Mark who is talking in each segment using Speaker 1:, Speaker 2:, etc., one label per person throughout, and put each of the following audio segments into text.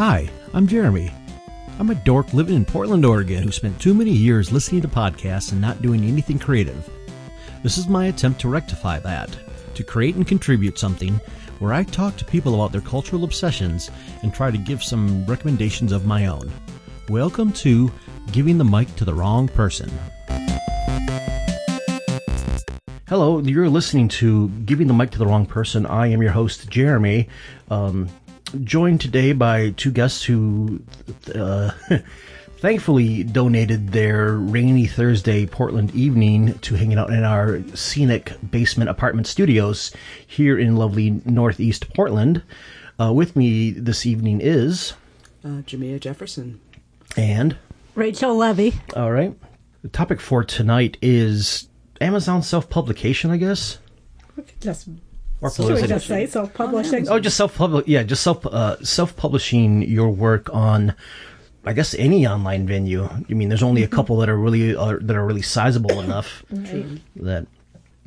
Speaker 1: Hi, I'm Jeremy. I'm a dork living in Portland, Oregon who spent too many years listening to podcasts and not doing anything creative. This is my attempt to rectify that, to create and contribute something where I talk to people about their cultural obsessions and try to give some recommendations of my own. Welcome to Giving the Mic to the Wrong Person. Hello, you're listening to Giving the Mic to the Wrong Person. I am your host, Jeremy. Um, joined today by two guests who uh, thankfully donated their rainy Thursday Portland evening to hanging out in our scenic basement apartment studios here in lovely Northeast Portland. Uh, with me this evening is
Speaker 2: uh, Jemiah Jefferson
Speaker 1: and
Speaker 3: Rachel Levy.
Speaker 1: All right. The topic for tonight is Amazon self publication, I guess.
Speaker 3: Just
Speaker 1: or
Speaker 3: should we just say self publishing?
Speaker 1: Oh, just self public. Yeah, just self uh, self publishing your work on. I guess any online venue. I mean, there's only a couple that are really uh, that are really sizable enough
Speaker 3: right.
Speaker 1: that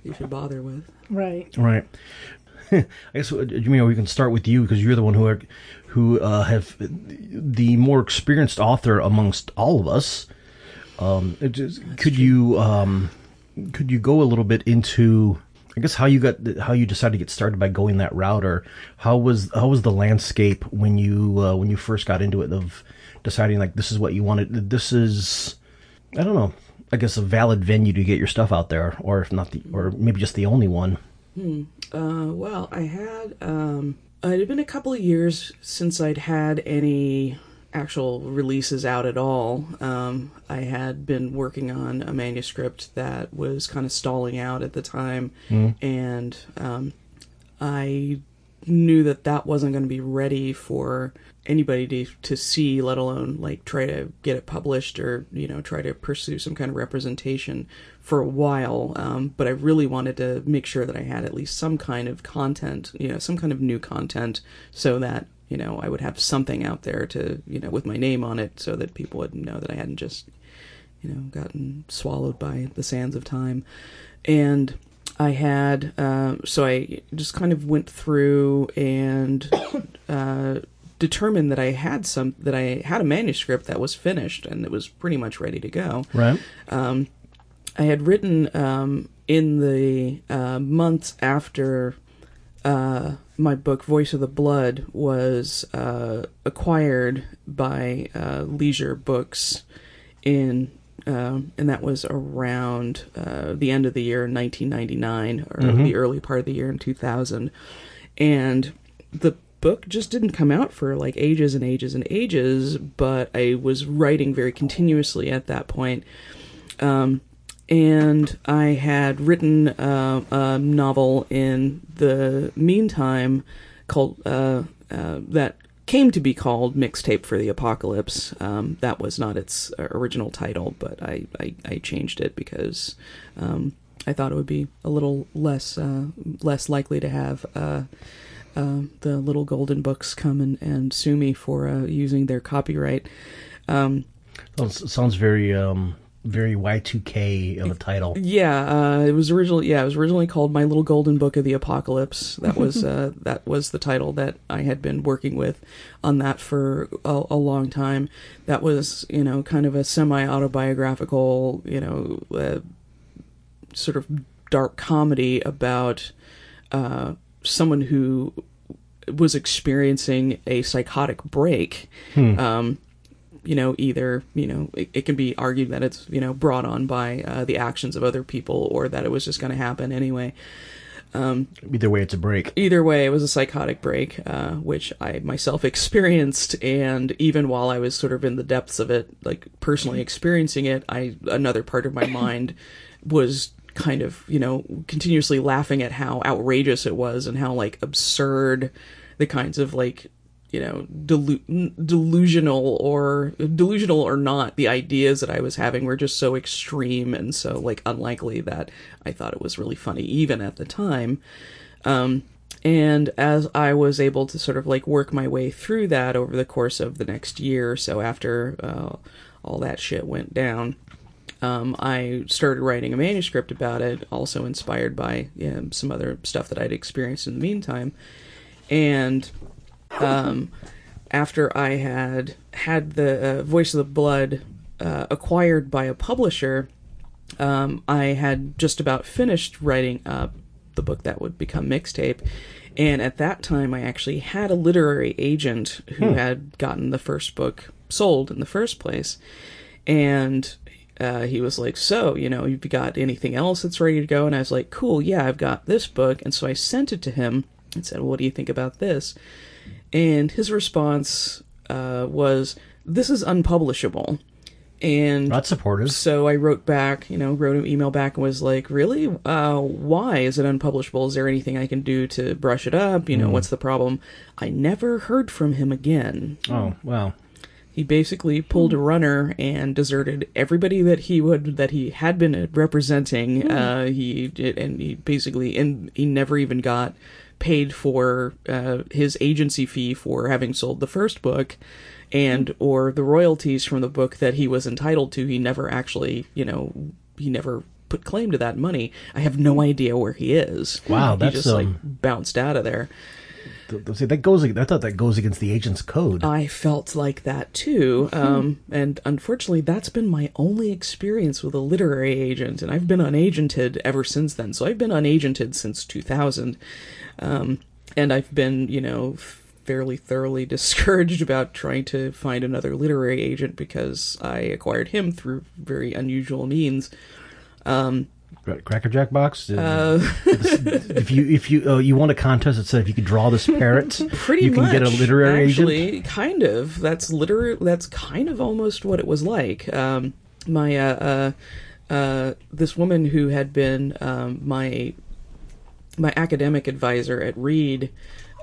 Speaker 2: you should bother with.
Speaker 3: Right.
Speaker 1: Right. I guess you know we can start with you because you're the one who are, who uh, have the more experienced author amongst all of us. Um, just, could true. you um, could you go a little bit into I guess how you got how you decided to get started by going that route, or how was how was the landscape when you uh, when you first got into it of deciding like this is what you wanted. This is I don't know. I guess a valid venue to get your stuff out there, or if not the, or maybe just the only one.
Speaker 2: Hmm. Uh, well, I had um, it had been a couple of years since I'd had any actual releases out at all. Um, I had been working on a manuscript that was kind of stalling out at the time, mm. and um, I knew that that wasn't going to be ready for anybody to, to see, let alone like try to get it published or you know try to pursue some kind of representation for a while. Um, but I really wanted to make sure that I had at least some kind of content, you know, some kind of new content, so that you know, I would have something out there to, you know, with my name on it so that people would know that I hadn't just, you know, gotten swallowed by the sands of time. And I had, uh, so I just kind of went through and uh, determined that I had some, that I had a manuscript that was finished and it was pretty much ready to go.
Speaker 1: Right.
Speaker 2: Um, I had written um, in the uh, months after uh, my book Voice of the Blood was uh, acquired by uh, Leisure Books in um, and that was around uh, the end of the year 1999 or mm-hmm. the early part of the year in 2000 and the book just didn't come out for like ages and ages and ages but I was writing very continuously at that point um, and I had written uh, a novel in the meantime called uh, uh, that came to be called Mixtape for the Apocalypse. Um, that was not its original title, but I, I, I changed it because um, I thought it would be a little less uh, less likely to have. Uh, uh, the little golden books come and, and sue me for using their copyright. Um,
Speaker 1: well, sounds very um, very Y2K of a title.
Speaker 2: Yeah, uh, it was originally yeah, it was originally called My Little Golden Book of the Apocalypse. That was uh, that was the title that I had been working with on that for a, a long time. That was you know kind of a semi autobiographical you know uh, sort of dark comedy about uh, someone who was experiencing a psychotic break. Hmm. Um, you know, either, you know, it, it, can be argued that it's, you know, brought on by uh, the actions of other people or that it was just going to happen anyway.
Speaker 1: Um, either way, it's a break.
Speaker 2: Either way, it was a psychotic break, uh, which I myself experienced, and even while I was sort of in the depths of it, like personally experiencing it, I another part of my mind was kind of you know continuously laughing at how outrageous it was and how like absurd the kinds of like you know delu- delusional or delusional or not the ideas that i was having were just so extreme and so like unlikely that i thought it was really funny even at the time um, and as i was able to sort of like work my way through that over the course of the next year or so after uh, all that shit went down um, I started writing a manuscript about it, also inspired by you know, some other stuff that I'd experienced in the meantime. And um, after I had had the uh, Voice of the Blood uh, acquired by a publisher, um, I had just about finished writing up the book that would become mixtape. And at that time, I actually had a literary agent who had gotten the first book sold in the first place. And uh, he was like, So, you know, you've got anything else that's ready to go? And I was like, Cool, yeah, I've got this book. And so I sent it to him and said, What do you think about this? And his response uh, was, This is unpublishable. And
Speaker 1: not supportive.
Speaker 2: so I wrote back, you know, wrote an email back and was like, "Really? Uh, why is it unpublishable? Is there anything I can do to brush it up? You know, what's the problem?" I never heard from him again.
Speaker 1: Oh, well.
Speaker 2: He basically pulled a runner and deserted everybody that he would that he had been representing. Uh, he did, and he basically and he never even got paid for uh, his agency fee for having sold the first book and or the royalties from the book that he was entitled to he never actually you know he never put claim to that money i have no idea where he is
Speaker 1: Wow,
Speaker 2: he
Speaker 1: that's,
Speaker 2: just like
Speaker 1: um,
Speaker 2: bounced out of there
Speaker 1: Th- th- See, that goes. I thought that goes against the agent's code.
Speaker 2: I felt like that too. Um, and unfortunately, that's been my only experience with a literary agent, and I've been unagented ever since then. So I've been unagented since 2000. Um, and I've been, you know, fairly thoroughly discouraged about trying to find another literary agent because I acquired him through very unusual means. Um,
Speaker 1: Cracker Jack box.
Speaker 2: uh,
Speaker 1: if you if you uh, you won a contest that said if you could draw this parrot,
Speaker 2: pretty
Speaker 1: you can
Speaker 2: much
Speaker 1: get a literary
Speaker 2: actually
Speaker 1: agent.
Speaker 2: kind of that's literary that's kind of almost what it was like um my uh uh uh this woman who had been um my my academic advisor at Reed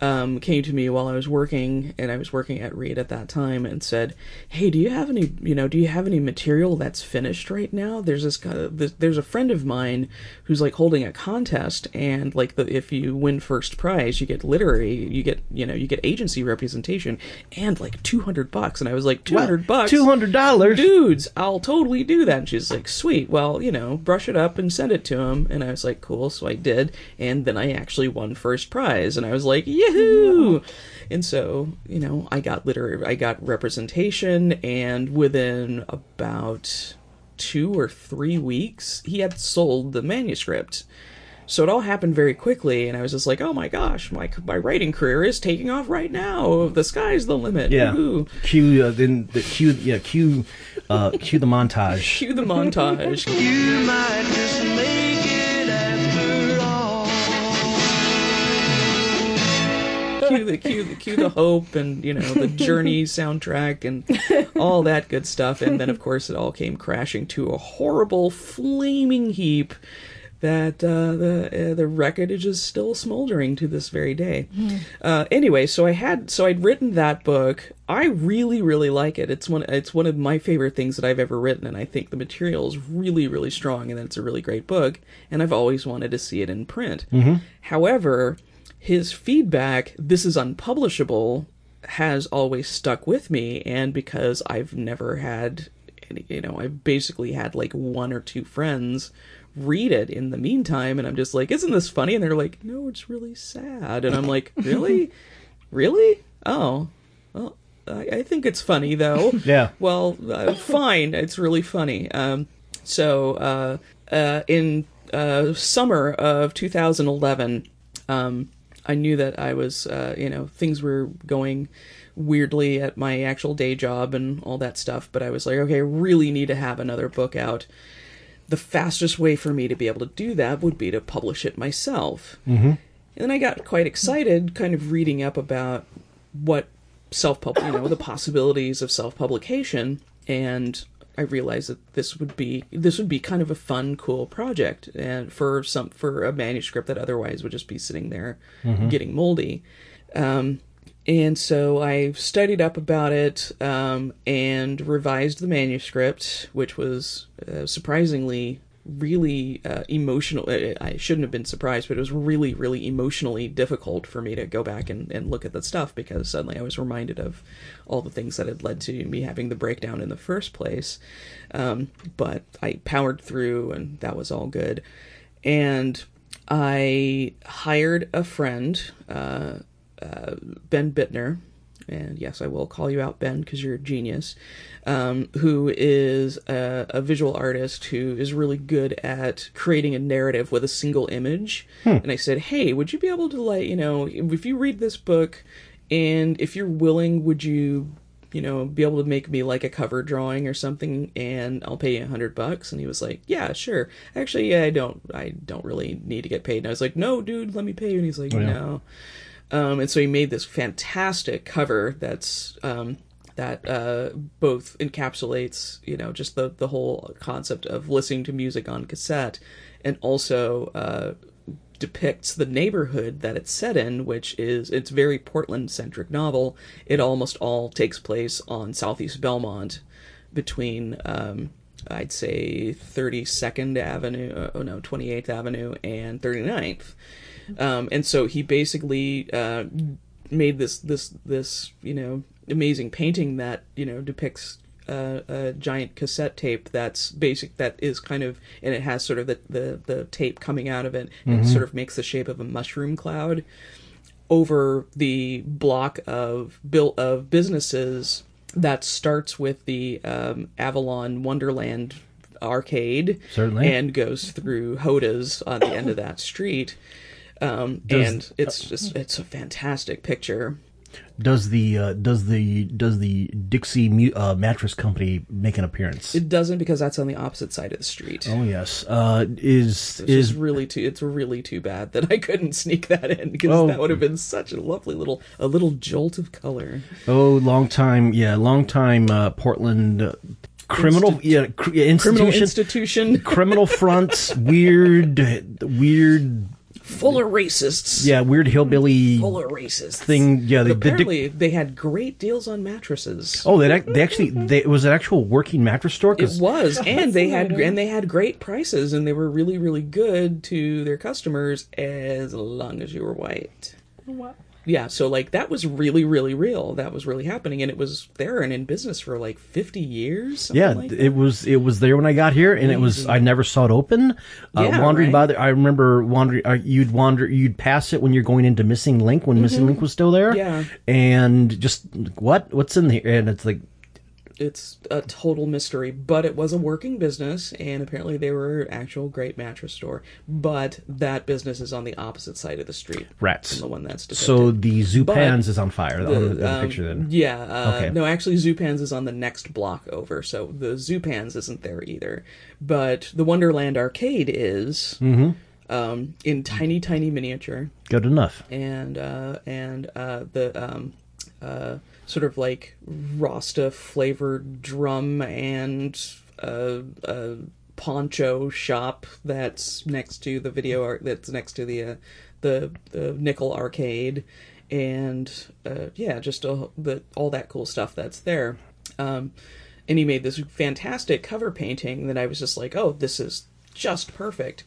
Speaker 2: um, came to me while I was working, and I was working at Reed at that time, and said, "Hey, do you have any, you know, do you have any material that's finished right now? There's this kind of, this, there's a friend of mine who's like holding a contest, and like the if you win first prize, you get literary, you get, you know, you get agency representation, and like two hundred bucks." And I was like, 200 bucks,
Speaker 1: Two hundred dollars.
Speaker 2: dudes, I'll totally do that. And she's like, sweet. Well, you know, brush it up and send it to him. And I was like, cool. So I did. And then I actually won first prize. And I was like, yahoo! And so, you know, I got literary, I got representation. And within about two or three weeks, he had sold the manuscript. So it all happened very quickly, and I was just like, "Oh my gosh, my my writing career is taking off right now. The sky's the limit."
Speaker 1: Yeah.
Speaker 2: Woohoo.
Speaker 1: Cue uh, then the cue yeah cue uh, cue the montage.
Speaker 2: Cue the montage. cue the cue the cue the hope and you know the journey soundtrack and all that good stuff and then of course it all came crashing to a horrible flaming heap that uh, the uh, the wreckage is still smoldering to this very day. Uh, anyway, so I had so I'd written that book. I really really like it. It's one it's one of my favorite things that I've ever written, and I think the material is really really strong, and it's a really great book. And I've always wanted to see it in print. However, his feedback, "This is unpublishable," has always stuck with me, and because I've never had any, you know, I've basically had like one or two friends read it in the meantime, and I'm just like, isn't this funny? And they're like, no, it's really sad. And I'm like, really? really? Oh, well, I, I think it's funny though.
Speaker 1: Yeah.
Speaker 2: Well, uh, fine. It's really funny. Um, so, uh, uh, in uh, summer of 2011, um, I knew that I was, uh, you know, things were going weirdly at my actual day job and all that stuff. But I was like, okay, I really need to have another book out. The fastest way for me to be able to do that would be to publish it myself. Mm-hmm. And then I got quite excited, kind of reading up about what self pub you know the possibilities of self publication and I realized that this would be this would be kind of a fun cool project and for some for a manuscript that otherwise would just be sitting there getting moldy. Um, and so I studied up about it um, and revised the manuscript which was uh, surprisingly really uh, emotional uh, i shouldn't have been surprised but it was really really emotionally difficult for me to go back and, and look at that stuff because suddenly i was reminded of all the things that had led to me having the breakdown in the first place. Um, but i powered through and that was all good. And i hired a friend uh, uh, ben bittner and yes, I will call you out, Ben, because you're a genius, um, who is a, a visual artist who is really good at creating a narrative with a single image. And I said, hey, would you be able to, like, you know, if you read this book and if you're willing, would you you know, be able to make me like a cover drawing or something, and I'll pay you a hundred bucks. And he was like, "Yeah, sure. Actually, yeah, I don't, I don't really need to get paid." And I was like, "No, dude, let me pay you." And he's like,
Speaker 1: yeah.
Speaker 2: "No." Um, and so he made this fantastic cover that's um, that uh, both encapsulates, you know, just the the whole concept of listening to music on cassette, and also uh, depicts the neighborhood that it's set in, which is it's very Portland centric novel. It almost all takes place on Southeast Belmont, between um, I'd say 32nd Avenue, uh, oh no, 28th Avenue and 39th. Um, and so he basically uh, made this this this you know amazing painting that you know depicts uh, a giant cassette tape that's basic that is kind of and it has sort of the the, the tape coming out of it and it sort of makes the shape of a mushroom cloud over the block of built of businesses that starts with the um, Avalon Wonderland arcade
Speaker 1: Certainly.
Speaker 2: and goes through Hoda's on the end of that street um,
Speaker 1: Does-
Speaker 2: and it's just it's a fantastic picture
Speaker 1: Does the uh, does the does the Dixie mu- uh, mattress company make an appearance?
Speaker 2: it doesn't because that's on the opposite side of the street
Speaker 1: oh yes. Uh, is
Speaker 2: It's
Speaker 1: is
Speaker 2: really too. It's really too bad that I couldn't sneak that in because
Speaker 1: Oh.
Speaker 2: that would have been such a lovely little a little jolt of color.
Speaker 1: oh long time yeah long time uh, Portland uh, criminal
Speaker 2: Insti-
Speaker 1: yeah cr- yeah,
Speaker 2: Criminal
Speaker 1: institution
Speaker 2: institution
Speaker 1: criminal fronts weird weird
Speaker 2: full of racists.
Speaker 1: yeah weird hillbilly
Speaker 2: full of racists.
Speaker 1: thing yeah
Speaker 2: But
Speaker 1: the, the
Speaker 2: apparently, they had great deals on mattresses.
Speaker 1: oh they, they actually they, it was an actual working mattress store
Speaker 2: It was, and they had and they had great prices, and they were really, really good to their customers as long as you were white.
Speaker 3: Wow.
Speaker 2: Yeah, so like that was really, really real. That was really happening, and it was there and in business for like fifty years.
Speaker 1: Yeah,
Speaker 2: like
Speaker 1: it was it was there when I got here, and it was I never saw it open. Uh,
Speaker 2: Yeah,
Speaker 1: wandering
Speaker 2: right.
Speaker 1: by there, I remember wandering. Uh, you'd wander, you'd pass it when you're going into Missing Link when Missing Link was still there.
Speaker 2: Mm-hmm. Yeah.
Speaker 1: and just what what's in there, and it's like
Speaker 2: it's a total mystery, but it was a working business, and apparently they were an actual great mattress store. But that business is on the opposite side of the street
Speaker 1: rats.
Speaker 2: from the one that's depicted.
Speaker 1: So the Zupans is on fire the, on the
Speaker 2: um,
Speaker 1: picture. Then
Speaker 2: Yeah. Uh,
Speaker 1: Okay.
Speaker 2: No, actually, Zupans is on the next block over, so the Zupans isn't there either. But the Wonderland Arcade is
Speaker 1: Mm-hmm.
Speaker 2: um, in tiny, tiny miniature,
Speaker 1: good enough.
Speaker 2: and uh, and uh, the um, uh, sort of like Rasta flavored drum and uh, poncho shop that's next to the video art that's next to the uh, the the nickel arcade. And uh, yeah just all, the, all that cool stuff that's there. Um, and he made this fantastic cover painting that I was just like oh this is just perfect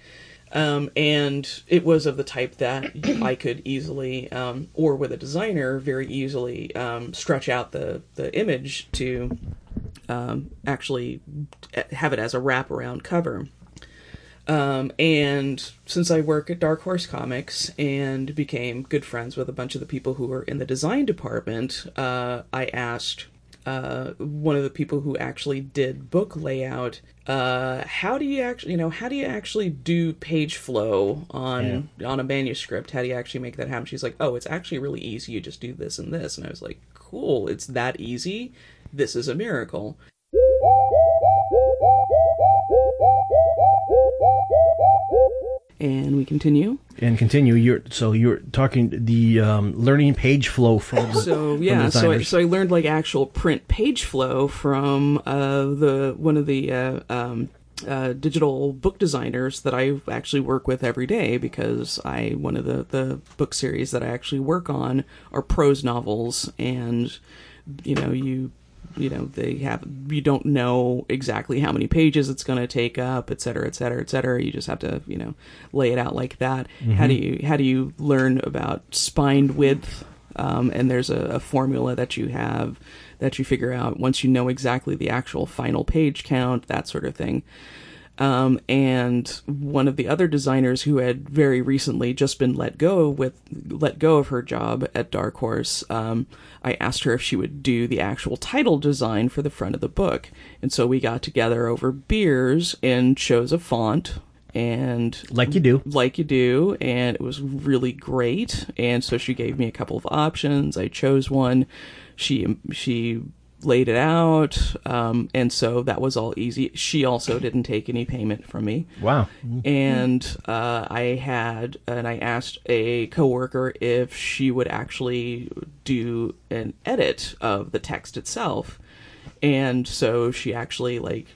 Speaker 2: um, and it was of the type that I could easily, um, or with a designer, very easily um, stretch out the, the image to um, actually have it as a wraparound cover. Um, and since I work at Dark Horse Comics and became good friends with a bunch of the people who were in the design department, uh, I asked uh, one of the people who actually did book layout, uh, how do you actually, you know, how do you actually do page flow on on a manuscript? How do you actually make that happen? She's like, oh, it's actually really easy. You just do this and this, and I was like, cool, it's that easy. This is a miracle. And we continue.
Speaker 1: And continue. You're so you're talking the um, learning page flow from
Speaker 2: So
Speaker 1: from
Speaker 2: yeah, so I, so I learned like actual print page flow from uh, the one of the uh, um, uh, digital book designers that I actually work with every day because I one of the the book series that I actually work on are prose novels and you know you you know they have you don't know exactly how many pages it's going to take up et cetera et cetera et cetera. You just have to you know lay it out like that. How do you how do you learn about spine width? Um, and there's a, a formula that you have that you figure out once you know exactly the actual final page count that sort of thing Um, and one of the other designers who had very recently just been let go with let go of her job at Dark Horse, um, I asked her if she would do the actual title design for the front of the book. And so we got together over beers and chose a font and
Speaker 1: Like you do.
Speaker 2: like you do, and it was really great. And so she gave me a couple of options. I chose one. She she laid it out, um, and so that was all easy. She also didn't take any payment from me.
Speaker 1: Wow.
Speaker 2: And uh, I had, and I asked a coworker if she would actually do an edit of the text itself. And so she actually like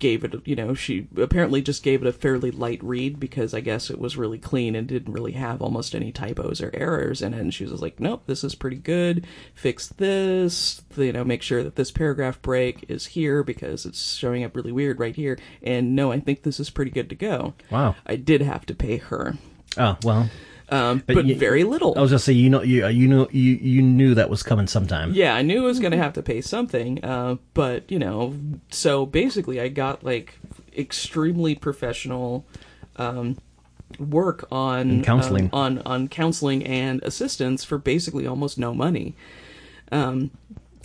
Speaker 2: gave it, you know, she apparently just gave it a fairly light read because I guess it was really clean and didn't really have almost any typos or errors in it. And she was like, nope, this is pretty good. Fix this, you know, make sure that this paragraph break is here because it's showing up really weird right here. And no, I think this is pretty good to go.
Speaker 1: Wow.
Speaker 2: I did have to pay her,
Speaker 1: Oh well.
Speaker 2: Um,
Speaker 1: But
Speaker 2: but,
Speaker 1: you-
Speaker 2: very little.
Speaker 1: I was gonna say you know you you know you you knew that was coming sometime.
Speaker 2: yeah, I knew I was going to have to pay something, uh, but you know, so basically, I got like extremely professional um, work on
Speaker 1: And counseling.
Speaker 2: um, on on counseling and assistance for basically almost no money. Um,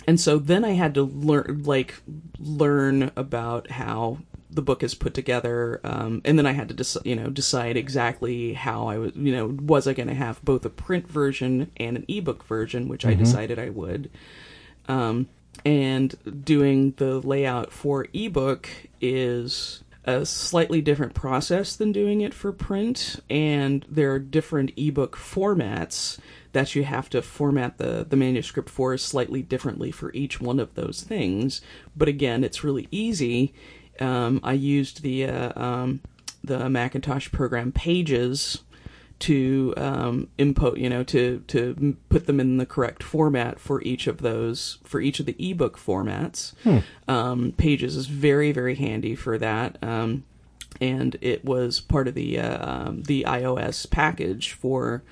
Speaker 2: and so then I had to learn, like, learn about how the book is put together, um, and then I had to, dec- you know, decide exactly how I was, you know, was I going to have both a print version and an ebook version, which I decided I would. Um, and doing the layout for ebook is a slightly different process than doing it for print, and there are different ebook formats that you have to format the, the manuscript for slightly differently for each one of those things. But again, it's really easy. Um, I used the uh, um, the Macintosh program Pages to um, input, you know, to to put them in the correct format for each of those for each of the ebook formats. Um, Pages is very very handy for that, um, and it was part of the uh, um, the iOS package for.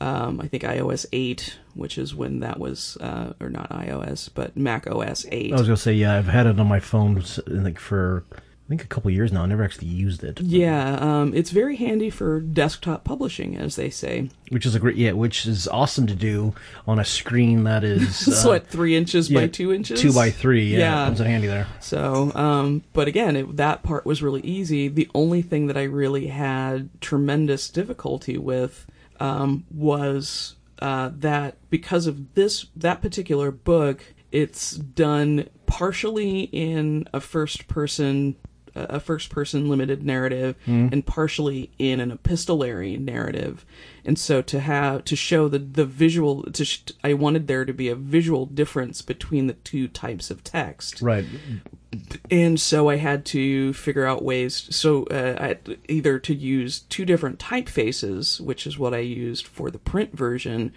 Speaker 2: Um, I think iOS 8, which is when that was, uh, or not iOS, but Mac OS 8.
Speaker 1: I was gonna say yeah. I've had it on my phone like for I think a couple years now. I never actually used it.
Speaker 2: yeah, um, it's very handy for desktop publishing, as they say.
Speaker 1: Which is a great yeah. Which is awesome to do on a screen that is uh,
Speaker 2: what three inches by two inches,
Speaker 1: two by three. Yeah,
Speaker 2: Yeah.
Speaker 1: comes in handy there.
Speaker 2: So, um, but again, it, that part was really easy. The only thing that I really had tremendous difficulty with um, was uh, that because of this that particular book, it's done partially in a first person a first person limited narrative and partially in an epistolary narrative. And so to have to show the the visual to sh- i wanted there to be a visual difference between the two types of text.
Speaker 1: Right.
Speaker 2: And so I had to figure out ways. So uh, I either to use two different typefaces, which is what I used for the print version,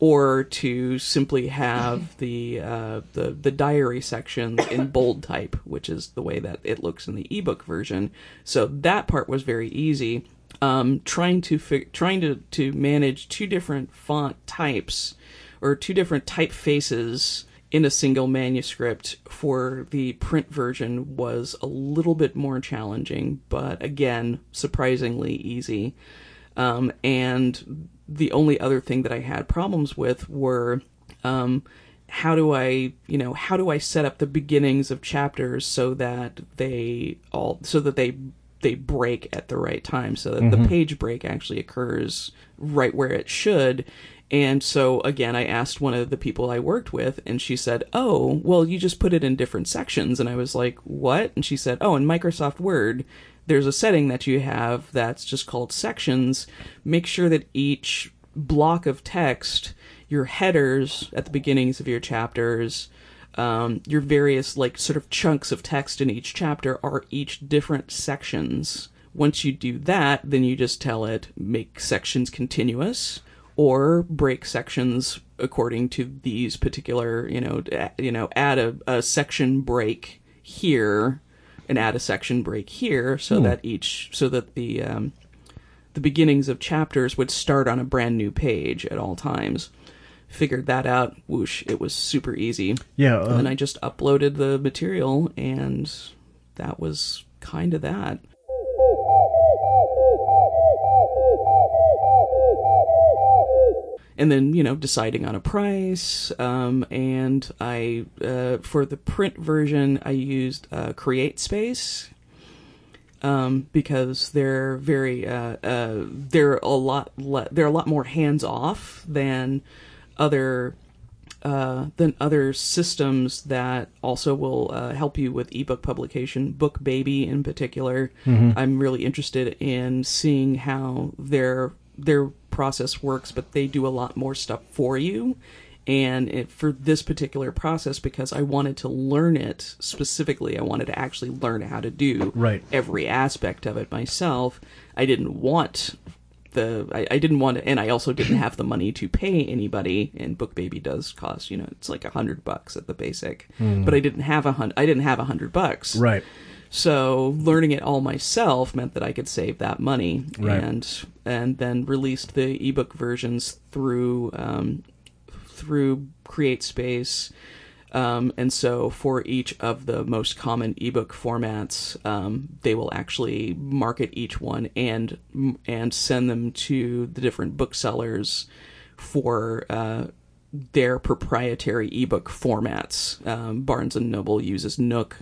Speaker 2: or to simply have the uh, the the diary section in bold type, which is the way that it looks in the ebook version. So that part was very easy. Um, trying to fig- trying to to manage two different font types or two different typefaces in a single manuscript for the print version was a little bit more challenging, but again, surprisingly easy. Um, and the only other thing that I had problems with were um, how do I, you know, how do I set up the beginnings of chapters so that they all, so that they they break at the right time, so that the page break actually occurs right where it should. And so again, I asked one of the people I worked with, and she said, "Oh, well, you just put it in different sections." And I was like, "What?" And she said, "Oh, in Microsoft Word, there's a setting that you have that's just called sections. Make sure that each block of text, your headers at the beginnings of your chapters, um, your various like sort of chunks of text in each chapter are each different sections. Once you do that, then you just tell it make sections continuous or break sections according to these particular, you know, you know, add a, a section break here and add a section break here so that each so that the um, the beginnings of chapters would start on a brand new page at all times. Figured that out. Whoosh! It was super easy.
Speaker 1: Yeah. Uh,
Speaker 2: and then I just uploaded the material, and that was kind of that. And then you know deciding on a price. Um, and I uh, for the print version I used uh, CreateSpace um, because they're very uh, uh, they're a lot le- they're a lot more hands off than other uh, than other systems that also will uh, help you with ebook publication. Book Baby, in particular, I'm really interested in seeing how their their process works, but they do a lot more stuff for you. And it, for this particular process, because I wanted to learn it specifically, I wanted to actually learn how to do
Speaker 1: Right.
Speaker 2: every aspect of it myself. I didn't want the I, I didn't want to, and I also didn't have the money to pay anybody. And Book Baby does cost you know it's like a hundred bucks at the basic, hmm. but I didn't have a hun- I didn't have a hundred bucks.
Speaker 1: Right.
Speaker 2: So learning it all myself meant that I could save that money,
Speaker 1: Right.
Speaker 2: and and then released the ebook versions through um, through CreateSpace. Um, and so for each of the most common ebook formats, um, they will actually market each one and and send them to the different booksellers for uh, their proprietary ebook formats. Um, Barnes and Noble uses Nook.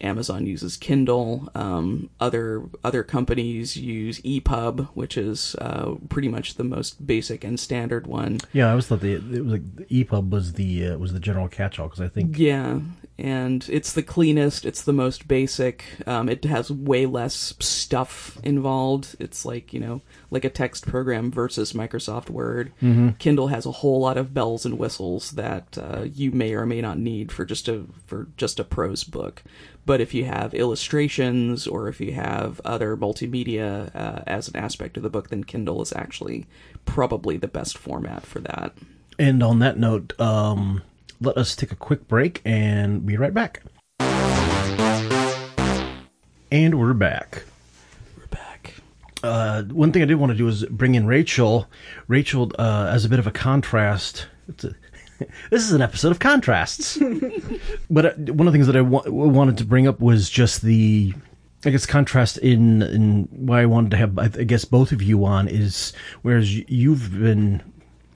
Speaker 2: Amazon uses Kindle. Um, other other companies use EPUB, which is uh, pretty much the most basic and standard one.
Speaker 1: Yeah, I always thought the it was like EPUB was the uh, was the general catch-all because I think
Speaker 2: Yeah, and it's the cleanest. It's the most basic. Um, it has way less stuff involved. It's like you know, like a text program versus Microsoft Word. Kindle has a whole lot of bells and whistles that uh, you may or may not need for just a for just a prose book. But if you have illustrations or if you have other multimedia uh, as an aspect of the book, then Kindle is actually probably the best format for that.
Speaker 1: And on that note, um, let us take a quick break and be right back. And we're back.
Speaker 2: We're back.
Speaker 1: Uh, one thing I did want to do is bring in Rachel. Rachel, uh, as a bit of a contrast. It's a, this is an episode of contrasts. but uh, one of the things that I wa- wanted to bring up was just the, I guess, contrast in in why I wanted to have, I I guess, both of you on is whereas you've been,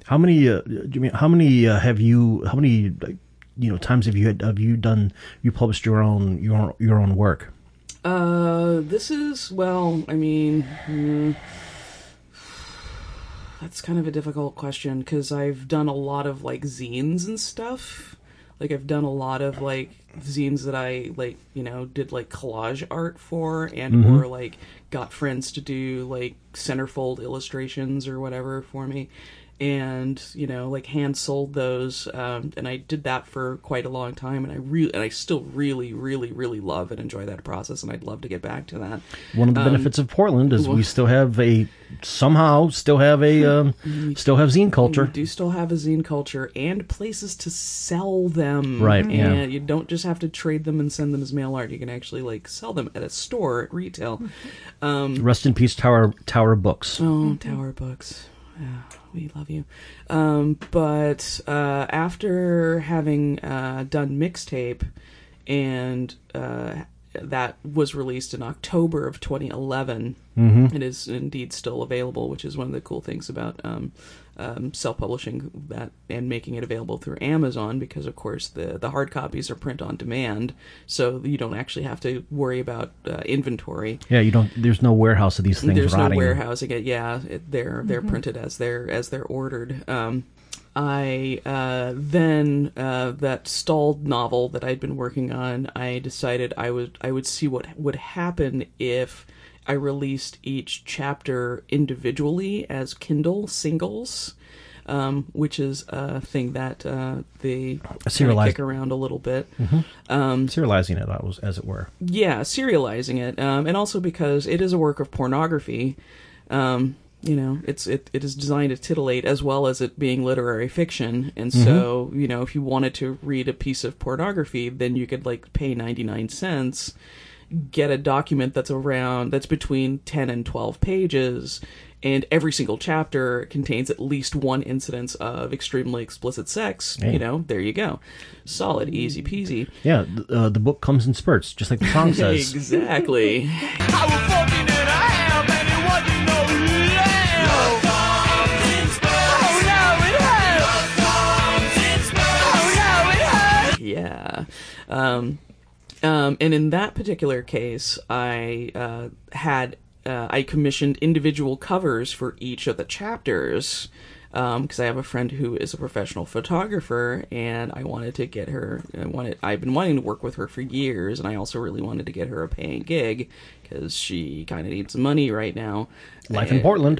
Speaker 1: how many, uh, do you mean how many uh, have you, how many, like, you know, times have you had, have you done, you published your own your your own work?
Speaker 2: Uh, this is well. I mean, hmm, that's kind of a difficult question because I've done a lot of like zines and stuff. Like I've done a lot of like zines that I like, you know, did like collage art for, and or like got friends to do like centerfold illustrations or whatever for me. And you know, like hand sold those, um, and I did that for quite a long time, and I really, and I still really, really, really love and enjoy that process, and I'd love to get back to that.
Speaker 1: One of the benefits of Portland is we still have a somehow still have a um, still have zine
Speaker 2: We
Speaker 1: culture.
Speaker 2: do still have a zine culture and places to sell them.
Speaker 1: Right, yeah.
Speaker 2: And you don't just have to trade them and send them as mail art. You can actually like sell them at a store at retail.
Speaker 1: Rest in peace, Tower Tower Books.
Speaker 2: Oh, Tower Books. Yeah, we love you. Um, but uh, after having uh, done mixtape, and uh, that was released in October of 2011, it is indeed still available, which is one of the cool things about um, um, self-publishing that and making it available through Amazon, because of course the the hard copies are print on demand, so you don't actually have to worry about uh, inventory.
Speaker 1: Yeah, you don't. There's no warehouse of these things
Speaker 2: There's
Speaker 1: rotting.
Speaker 2: no warehousing it. Yeah, it, they're they're printed as they're as they're ordered. Um, I uh, then uh, that stalled novel that I'd been working on. I decided I would I would see what would happen if I released each chapter individually as Kindle singles. Um, which is a thing that uh, they kinda kick around a little bit.
Speaker 1: Serializing it, as- as it were.
Speaker 2: Yeah, serializing it, um, and also because it is a work of pornography. Um, you know, it's it, it is designed to titillate as well as it being literary fiction, and so you know, if you wanted to read a piece of pornography, then you could like pay ninety nine cents, get a document that's around that's between 10 and 12 pages and every single chapter contains at least one incidence of extremely explicit sex you know there you go. Solid easy peasy.
Speaker 1: Yeah uh, the book comes in spurts just like the song says.
Speaker 2: Exactly. Yeah. Um, um, and in that particular case, I uh, had uh, I commissioned individual covers for each of the chapters because I have a friend who is a professional photographer, and I wanted to get her. I wanted. I've been wanting to work with her for years, and I also really wanted to get her a paying gig because she kind of needs money right now.
Speaker 1: Life in Portland.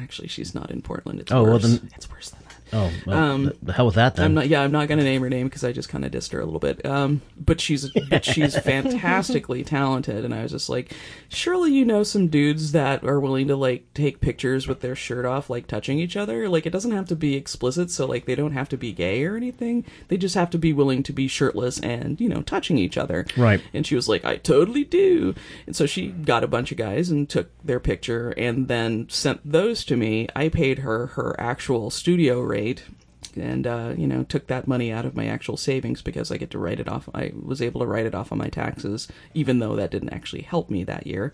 Speaker 2: Actually, she's not in Portland. It's
Speaker 1: Oh, well,
Speaker 2: worse.
Speaker 1: then-
Speaker 2: it's worse than that.
Speaker 1: Oh, well,
Speaker 2: Um,
Speaker 1: the hell with that then.
Speaker 2: I'm not. Yeah, I'm not going to name her name because I just kind of dissed her a little bit. Um, but she's but she's fantastically talented, and I was just like, surely you know some dudes that are willing to like take pictures with their shirt off, like touching each other. Like it doesn't have to be explicit, so like they don't have to be gay or anything. They just have to be willing to be shirtless and you know touching each other.
Speaker 1: Right.
Speaker 2: And she was like, I totally do. And so she got a bunch of guys and took their picture and then sent those to me. I paid her her actual studio rate and, uh, you know, took that money out of my actual savings because I get to write it off. I was able to write it off on my taxes, even though that didn't actually help me that year.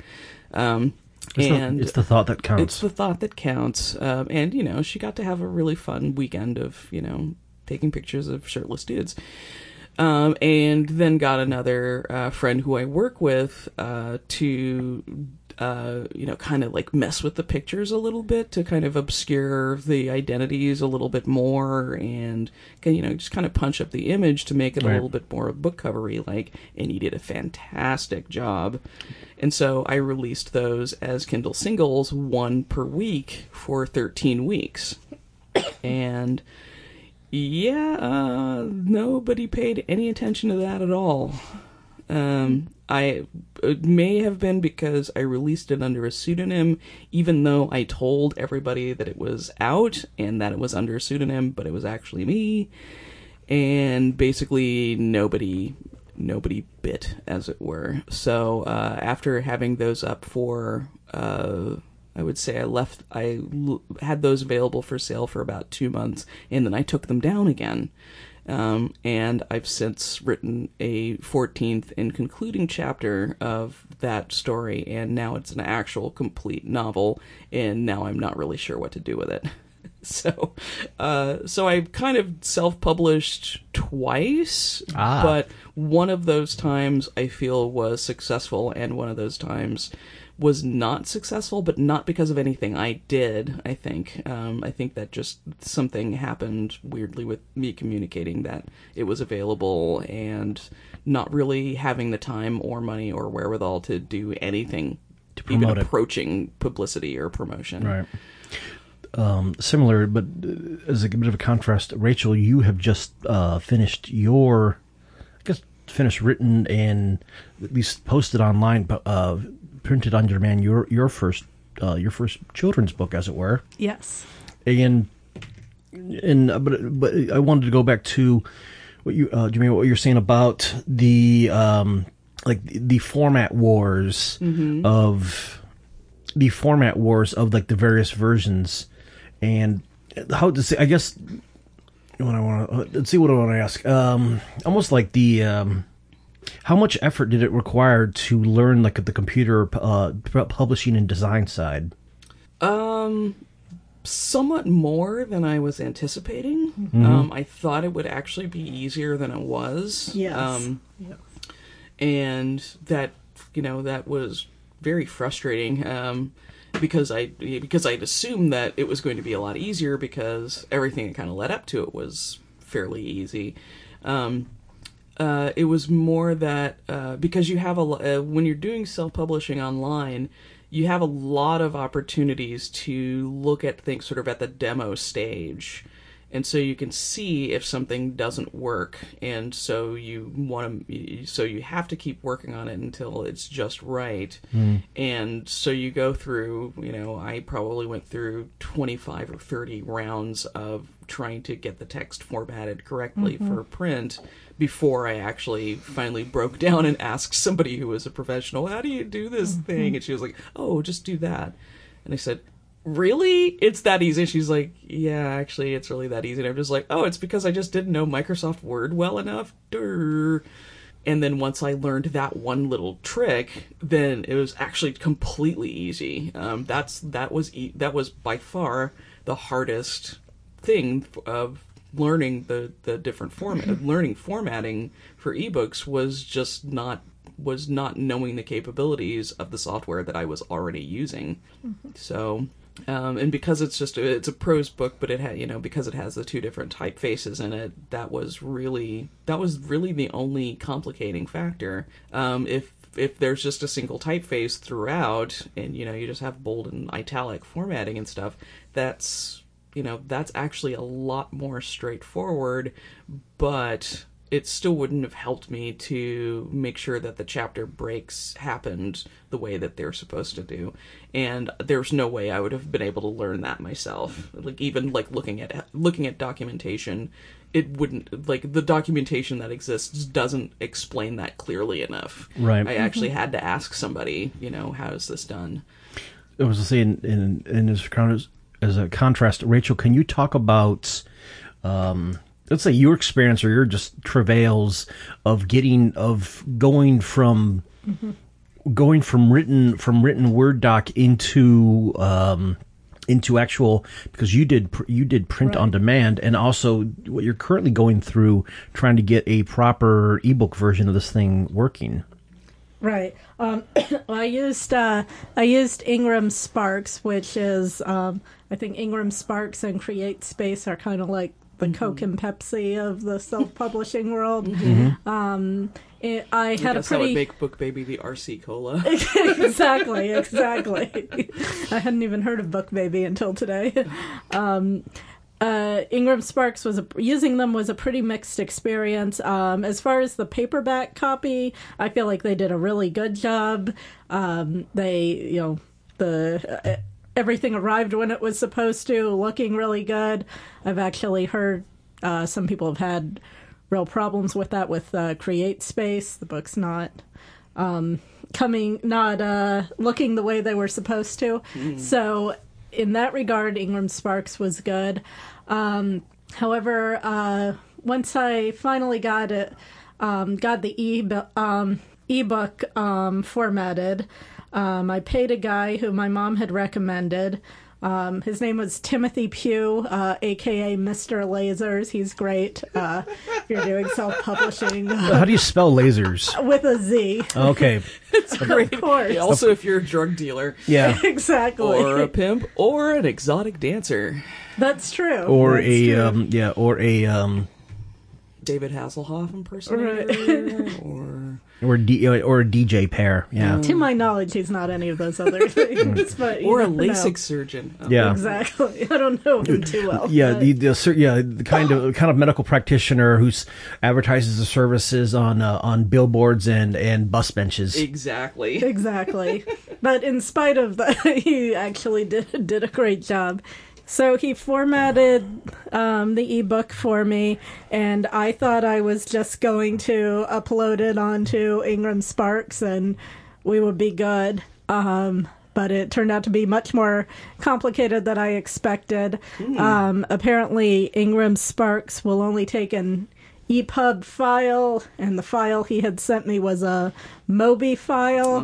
Speaker 2: Um,
Speaker 1: it's,
Speaker 2: and
Speaker 1: the, it's the thought that counts.
Speaker 2: it's the thought that counts. Um, and, you know, she got to have a really fun weekend of, you know, taking pictures of shirtless dudes. Um, and then got another uh, friend who I work with uh, to, uh, you know, kind of like mess with the pictures a little bit to kind of obscure the identities a little bit more and, you know, just kind of punch up the image to make it
Speaker 1: Right.
Speaker 2: a little bit more of book covery like. And he did a fantastic job. And so I released those as Kindle singles, one per week for 13 weeks. And yeah, uh, nobody paid any attention to that at all. Um, I it may have been because I released it under a pseudonym, even though I told everybody that it was out and that it was under a pseudonym, but it was actually me. And basically, nobody nobody bit, as it were. So uh, after having those up for uh, I would say I left. I l- had those available for sale for about two months, and then I took them down again. Um, and I've since written a 14th and concluding chapter of that story, and now it's an actual complete novel. And now I'm not really sure what to do with it. so, uh, so I kind of self-published twice,
Speaker 1: Ah.
Speaker 2: but one of those times I feel was successful, and one of those times was not successful, but not because of anything I did. I think. Um, I think that just something happened weirdly with me communicating that it was available and not really having the time or money or wherewithal to do anything
Speaker 1: To
Speaker 2: even
Speaker 1: it.
Speaker 2: approaching publicity or promotion.
Speaker 1: Right. Um, similar, but uh, as a bit of a contrast, Rachel, you have just uh, finished your, I guess, finished written and at least posted online, but, uh, printed on demand. Your your first uh, your first children's book, as it were,
Speaker 3: Yes.
Speaker 1: and and uh, but but I wanted to go back to what you uh, Jimmy, what you're saying about the um like the, format wars of the format wars of like the various versions and how to say I guess what I want to let's see what I want to ask um almost like the um how much effort did it require to learn like the computer uh publishing and design side
Speaker 2: Um, somewhat more than I was anticipating. Um, I thought it would actually be easier than it was.
Speaker 3: Yes.
Speaker 2: Um,
Speaker 3: Yeah.
Speaker 2: and that you know that was very frustrating um, because I because I'd assumed that it was going to be a lot easier because everything that kind of led up to it was fairly easy. Um, uh, it was more that uh, because you have a lo- uh, when you're doing self-publishing online, you have a lot of opportunities to look at things sort of at the demo stage, and so you can see if something doesn't work, and so you want to, so you have to keep working on it until it's just right, and so you go through, you know, I probably went through 25 or 30 rounds of trying to get the text formatted correctly for print before I actually finally broke down and asked somebody who was a professional, "How do you do this thing?" And she was like, "Oh, just do that." And I said, "Really? It's that easy?" She's like, "Yeah, actually, it's really that easy." And I'm just like, "Oh, it's because I just didn't know Microsoft Word well enough." Durr. And then once I learned that one little trick, then it was actually completely easy. Um, that's that was e- that was by far the hardest thing of learning the the different format, learning formatting for ebooks was just not was not knowing the capabilities of the software that I was already using. So, um, and because it's just a, it's a prose book, but it had you know because it has the two different typefaces in it, that was really that was really the only complicating factor. Um, if if there's just a single typeface throughout, and you know you just have bold and italic formatting and stuff, that's you know that's actually a lot more straightforward, but it still wouldn't have helped me to make sure that the chapter breaks happened the way that they're supposed to do. And there's no way i would have been able to learn that myself. Like even like looking at looking at documentation it wouldn't like the documentation that exists doesn't explain that clearly enough.
Speaker 1: Right.
Speaker 2: i actually had to ask somebody you know how is this done?
Speaker 1: I was to say, in, in, in as, con- as a contrast, Rachel, can you talk about, um, let's say your experience or your just travails of getting of going from going from written from written Word doc into um, into actual because you did pr- you did print on demand and also what you're currently going through trying to get a proper ebook version of this thing working.
Speaker 3: Right. Um, well, I used uh, I used Ingram Sparks, which is um, I think Ingram Sparks and Create Space are kind of like the Coke and Pepsi of the self-publishing world. Um, it, I had a
Speaker 2: Guess that would
Speaker 3: pretty
Speaker 2: make book baby the rc cola
Speaker 3: exactly, exactly. I hadn't even heard of Book Baby until today. Um, uh, Ingram Sparks was a, using them was a pretty mixed experience. Um, as far as the paperback copy, I feel like they did a really good job. Um, they, you know, the uh, everything arrived when it was supposed to, looking really good. I've actually heard uh, some people have had real problems with that with uh, Create Space. The book's not coming not uh looking the way they were supposed to so in that regard ingram sparks was good. Um however uh once i finally got it um got the e um ebook um formatted um i paid a guy who my mom had recommended um, his name was Timothy Pugh, uh, aka Mr. Lazers. He's great. Uh, if you're doing self-publishing
Speaker 1: How do you spell lasers?
Speaker 3: with a Z,
Speaker 1: Okay,
Speaker 2: it's great
Speaker 3: of course.
Speaker 2: also if you're a drug dealer
Speaker 1: yeah.
Speaker 3: exactly.
Speaker 2: or a pimp or an exotic dancer
Speaker 3: That's true.
Speaker 1: or
Speaker 3: That's
Speaker 1: a
Speaker 3: true.
Speaker 1: um, yeah, or a um,
Speaker 2: David Hasselhoff impersonator, or
Speaker 1: or D, or a DJ pair. Yeah,
Speaker 3: to my knowledge, he's not any of those other things. but you
Speaker 2: or a
Speaker 3: never know.
Speaker 2: LASIK surgeon. Oh,
Speaker 1: yeah,
Speaker 3: Exactly. I don't know him too well.
Speaker 1: yeah.
Speaker 3: but-
Speaker 1: The, the yeah the kind of kind of medical practitioner who's advertises the services on uh, on billboards and and bus benches.
Speaker 2: exactly.
Speaker 3: exactly. But in spite of that, he actually did did a great job. So he formatted um, the ebook for me, and I thought I was just going to upload it onto Ingram Sparks, and we would be good. Um, but it turned out to be much more complicated than I expected. Um, apparently, Ingram Sparks will only take an EPUB file, and the file he had sent me was a Mobi file.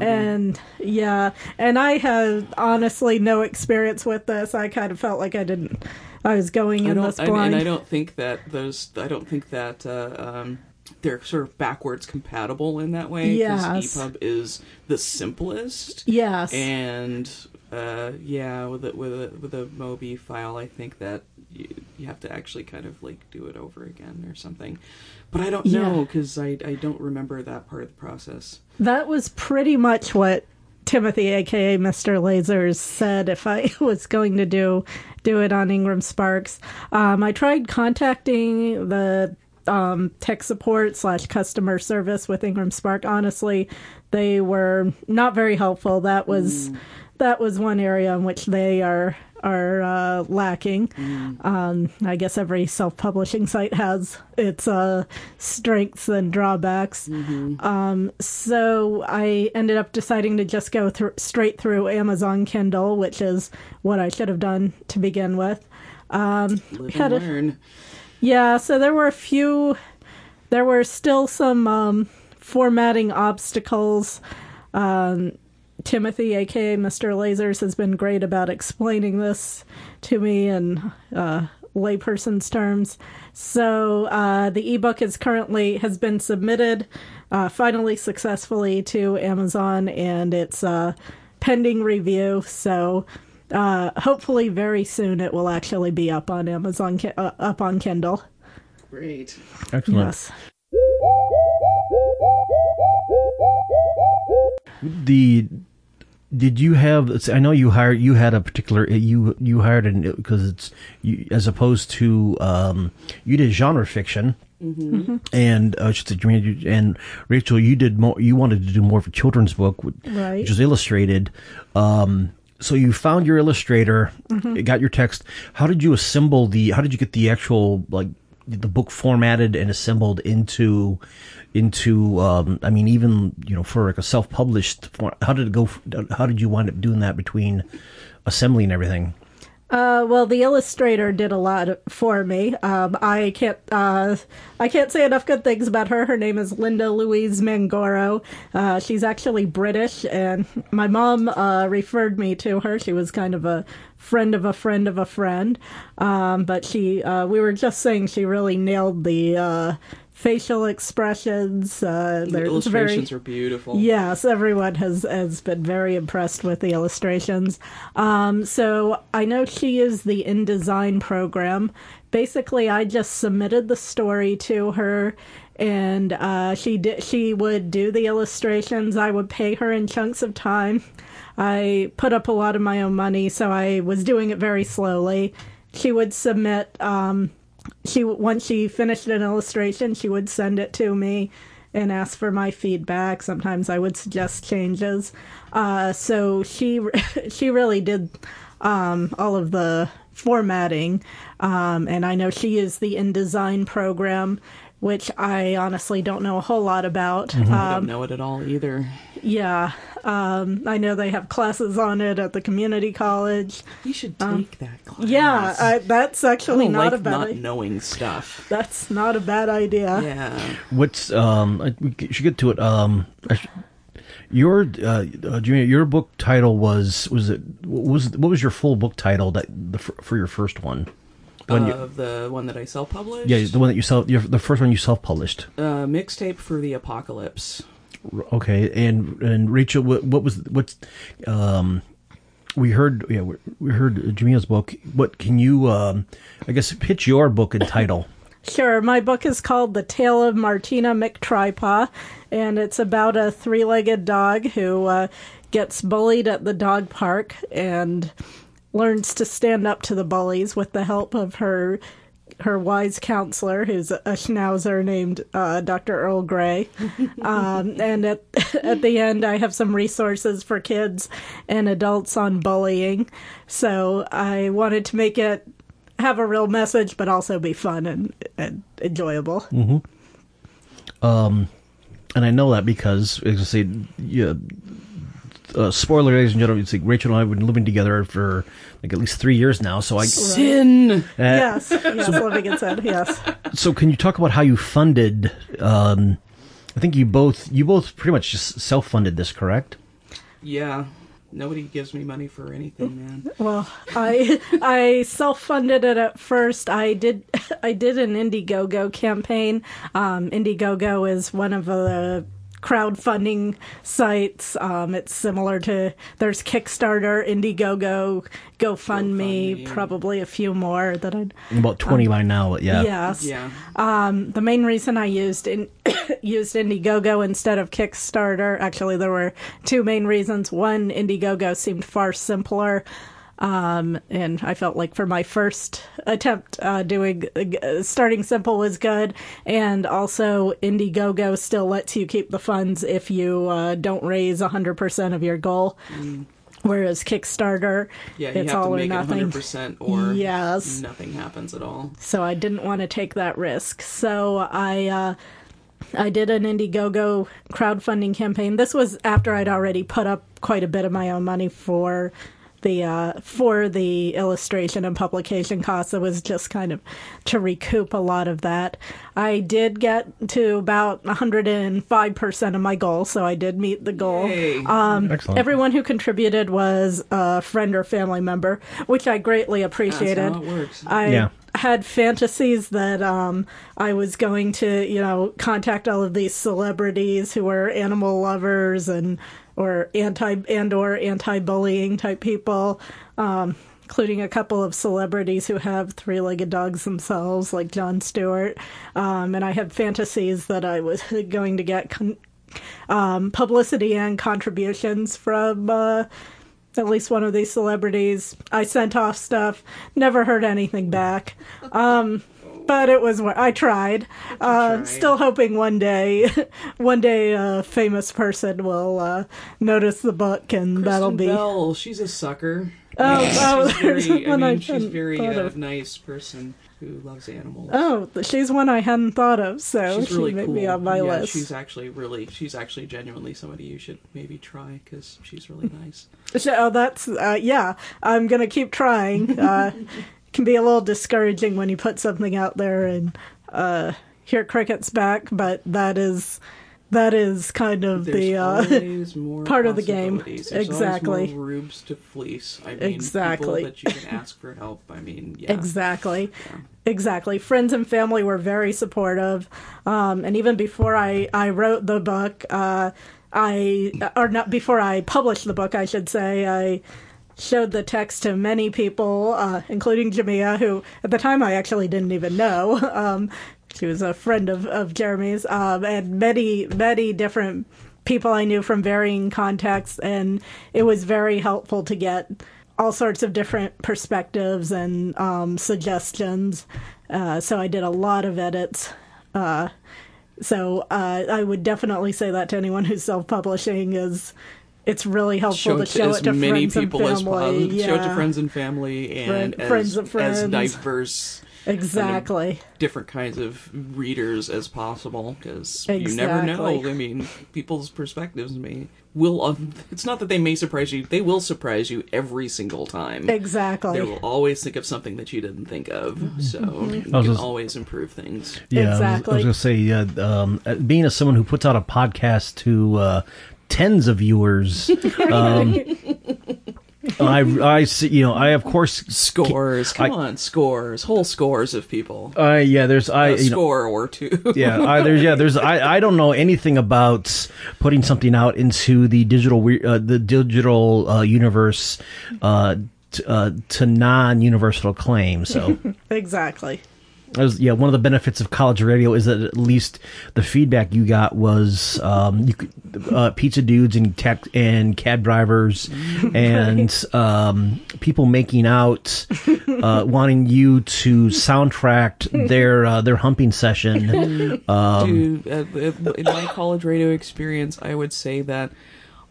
Speaker 3: and yeah, and I had honestly no experience with this. I kind of felt like I didn't. I was going
Speaker 2: I
Speaker 3: in this
Speaker 2: I,
Speaker 3: blind.
Speaker 2: and I don't think that those. I don't think that uh, um, they're sort of backwards compatible in that way.
Speaker 3: Yes.
Speaker 2: EPUB is the simplest,
Speaker 3: yes.
Speaker 2: and uh, yeah, with a, with a with a Mobi file, I think that you, you have to actually kind of like do it over again or something. But I don't know because I I don't remember that part of the process.
Speaker 3: That was pretty much what Timothy, aka Mr. Lazers, said if I was going to do do it on Ingram Sparks. Um, I tried contacting the um, tech support slash customer service with Ingram Spark. Honestly, they were not very helpful. That was that was one area in which they are are uh, lacking. Um, I guess every self publishing site has its uh, strengths and drawbacks. Um, so I ended up deciding to just go through straight through Amazon Kindle, which is what I should have done to begin with. Um,
Speaker 2: Live and
Speaker 3: a- yeah, so there were a few. There were still some um, formatting obstacles. Um, Timothy, aka Mr. Lazers, has been great about explaining this to me in uh, layperson's terms. So uh, the ebook is currently has been submitted uh, finally successfully to Amazon, and it's uh, pending review. So uh, hopefully, very soon it will actually be up on Amazon, uh, up on Kindle.
Speaker 2: Great.
Speaker 1: Excellent.
Speaker 3: Yes.
Speaker 1: the did you have i know you hired you had a particular you you hired an because it's you, as opposed to um you did genre fiction and uh, should say, Jermaine, you- and Rachel, you did more. You wanted to do more of a children's book, which
Speaker 3: Right.
Speaker 1: which is illustrated. Um, so you found your illustrator, got your text. How did you assemble the? How did you get the actual like the book formatted and assembled into into? Um, I mean, even you know, for like a self published. How did it go? How did you wind up doing that between assembly and everything?
Speaker 3: Uh, well, the illustrator did a lot for me. Um, I can't uh, I can't say enough good things about her. Her name is Linda Louise Mangoro. Uh, she's actually British, and my mom uh, referred me to her. She was kind of a friend of a friend of a friend. Um, but she, uh, we were just saying, she really nailed the uh, facial expressions. Uh,
Speaker 2: The illustrations
Speaker 3: very,
Speaker 2: are beautiful.
Speaker 3: Yes, everyone has has been very impressed with the illustrations. Um, so I know she is the InDesign program. Basically, I just submitted the story to her, and uh, she did. She would do the illustrations. I would pay her in chunks of time. I put up a lot of my own money, so I was doing it very slowly. She would submit. Um, she once she finished an illustration, she would send it to me and ask for my feedback. Sometimes I would suggest changes. Uh, so she she really did um, all of the formatting, um, and I know she used the InDesign program, which I honestly don't know a whole lot about.
Speaker 2: I
Speaker 3: Um,
Speaker 2: don't know it at all either.
Speaker 3: yeah, um, I know they have classes on it at the community college.
Speaker 2: You should take that class.
Speaker 3: Um, Yeah, I, that's
Speaker 2: I
Speaker 3: actually
Speaker 2: don't
Speaker 3: not
Speaker 2: like
Speaker 3: a bad.
Speaker 2: not
Speaker 3: i-
Speaker 2: knowing stuff.
Speaker 3: that's not a bad idea.
Speaker 2: Yeah.
Speaker 1: What's um? I- We should get to it. Um, I sh- your uh, uh, Junior, your book title was was it was what was your full book title that the for, for your first one? When you,
Speaker 2: of the one that I self published.
Speaker 1: yeah, the one that you self your, the first one you self published.
Speaker 2: Uh, mixtape for the apocalypse.
Speaker 1: Okay, and and Rachel, what, what was what's um? We heard yeah we, heard Jemiah's book. What can you um? I guess pitch your book and title.
Speaker 3: Sure. My book is called The Tale of Martina McTripaw, and it's about a three legged dog who uh, gets bullied at the dog park and learns to stand up to the bullies with the help of her. Her wise counselor, who's a schnauzer named uh, Dr. Earl Grey, um, and at at the end, I have some resources for kids and adults on bullying. So I wanted to make it have a real message, but also be fun and, and enjoyable.
Speaker 1: Um, and I know that because, as I say, yeah, uh, spoiler, ladies and gentlemen, it's like Rachel and I have been living together for like at least three years now. So I,
Speaker 2: Sin.
Speaker 1: uh,
Speaker 3: yes, yes, living it said, yes.
Speaker 1: so can you talk about how you funded? Um, I think you both you both pretty much just self funded this, correct?
Speaker 2: Yeah. Nobody gives me money for anything, man.
Speaker 3: Well, I I self funded it at first. I did I did an Indiegogo campaign. Um, Indiegogo is one of the crowdfunding sites. Um, it's similar to there's Kickstarter, Indiegogo, GoFundMe,
Speaker 2: GoFundMe.
Speaker 3: probably a few more that I
Speaker 1: About twenty by now, but yeah.
Speaker 3: yes.
Speaker 2: Yeah.
Speaker 3: Um, the main reason I used in used Indiegogo instead of Kickstarter, actually, there were two main reasons. One, Indiegogo seemed far simpler, um, and I felt like for my first attempt uh, doing uh, starting simple was good, and also Indiegogo still lets you keep the funds if you uh, don't raise hundred percent of your goal. Whereas Kickstarter,
Speaker 2: Mm. Yeah, you
Speaker 3: it's
Speaker 2: have
Speaker 3: all
Speaker 2: to
Speaker 3: or
Speaker 2: make it
Speaker 3: nothing.
Speaker 2: 100% or
Speaker 3: Yes.
Speaker 2: nothing happens at all.
Speaker 3: so I didn't want to take that risk. So I uh, I did an Indiegogo crowdfunding campaign. This was after I'd already put up quite a bit of my own money for the uh, for the illustration and publication costs. It was just kind of to recoup a lot of that. I did get to about 105 percent of my goal, so I did meet the goal. Um,
Speaker 1: Excellent.
Speaker 3: everyone who contributed was a friend or family member, which I greatly
Speaker 2: That's
Speaker 3: appreciated.
Speaker 2: how it works.
Speaker 3: I
Speaker 1: Yeah.
Speaker 3: had fantasies that um, I was going to, you know, contact all of these celebrities who were animal lovers and or anti and or anti-bullying type people, um, including a couple of celebrities who have three-legged dogs themselves, like Jon Stewart. Um, and I had fantasies that I was going to get con- um, publicity and contributions from. Uh, at least one of these celebrities. I sent off stuff, never heard anything back. Um, but it was I tried. Uh,
Speaker 2: tried.
Speaker 3: Still hoping one day, one day a famous person will uh, notice the book, and that'll
Speaker 2: Kristen
Speaker 3: be.
Speaker 2: Bell, she's a sucker.
Speaker 3: Oh, oh,
Speaker 2: she's
Speaker 3: there's
Speaker 2: very,
Speaker 3: one I
Speaker 2: mean, she's
Speaker 3: hadn't
Speaker 2: very uh, nice person who loves animals.
Speaker 3: Oh, she's one I hadn't thought of, so
Speaker 2: she's
Speaker 3: she
Speaker 2: really cool.
Speaker 3: be on my
Speaker 2: yeah,
Speaker 3: list.
Speaker 2: she's actually really, she's actually genuinely somebody you should maybe try because she's really nice.
Speaker 3: So, oh, that's uh, yeah. I'm gonna keep trying. Uh, can be a little discouraging when you put something out there and uh, hear crickets back, but that is that is kind of
Speaker 2: There's
Speaker 3: the uh, part of the game.
Speaker 2: There's
Speaker 3: Exactly.
Speaker 2: rubes to fleece. I mean,
Speaker 3: Exactly.
Speaker 2: people that you can ask for help. I mean, yeah.
Speaker 3: Exactly. Exactly. Friends and family were very supportive. Um, and even before I, I wrote the book, uh, I, or not before I published the book, I should say, I showed the text to many people, uh, including Jemiah, who at the time I actually didn't even know. Um, she was a friend of, of Jeremy's, um, and many, many different people I knew from varying contexts. And it was very helpful to get all sorts of different perspectives and um, suggestions. Uh, so I did a lot of edits. Uh, so uh, I would definitely say that to anyone who's self-publishing is it's really helpful to show
Speaker 2: as
Speaker 3: it to
Speaker 2: many
Speaker 3: friends
Speaker 2: people
Speaker 3: and
Speaker 2: as
Speaker 3: family.
Speaker 2: possible.
Speaker 3: yeah,
Speaker 2: Show it to friends and family and
Speaker 3: Friend-
Speaker 2: as,
Speaker 3: friends of
Speaker 2: as
Speaker 3: friends.
Speaker 2: diverse
Speaker 3: exactly.
Speaker 2: different kinds of readers as possible because you never know. I mean, people's perspectives may will. Um, it's not that they may surprise you; they will surprise you every single time.
Speaker 3: Exactly.
Speaker 2: They will always think of something that you didn't think of, so you
Speaker 1: I was
Speaker 2: can
Speaker 1: just-
Speaker 2: always improve things.
Speaker 1: Yeah, I was- I was, going to say, uh, um, uh, being as someone who puts out a podcast to uh, tens of viewers, um, I, I, see- you know, I of course
Speaker 2: Scores, come
Speaker 1: I-
Speaker 2: on, scores, whole scores of people.
Speaker 1: I yeah, there's I,
Speaker 2: a
Speaker 1: you know,
Speaker 2: score or two.
Speaker 1: yeah, I, there's yeah, there's I, I don't know anything about putting something out into the digital we- uh, the digital uh, universe uh, t- uh, to non-universal acclaim. So.
Speaker 3: exactly.
Speaker 1: Was, yeah, one of the benefits of college radio is that at least the feedback you got was um, you could, uh, pizza dudes and tech and cab drivers and um, people making out, uh, wanting you to soundtrack their uh, their humping session. Um,
Speaker 2: Dude, uh, in my college radio experience, I would say that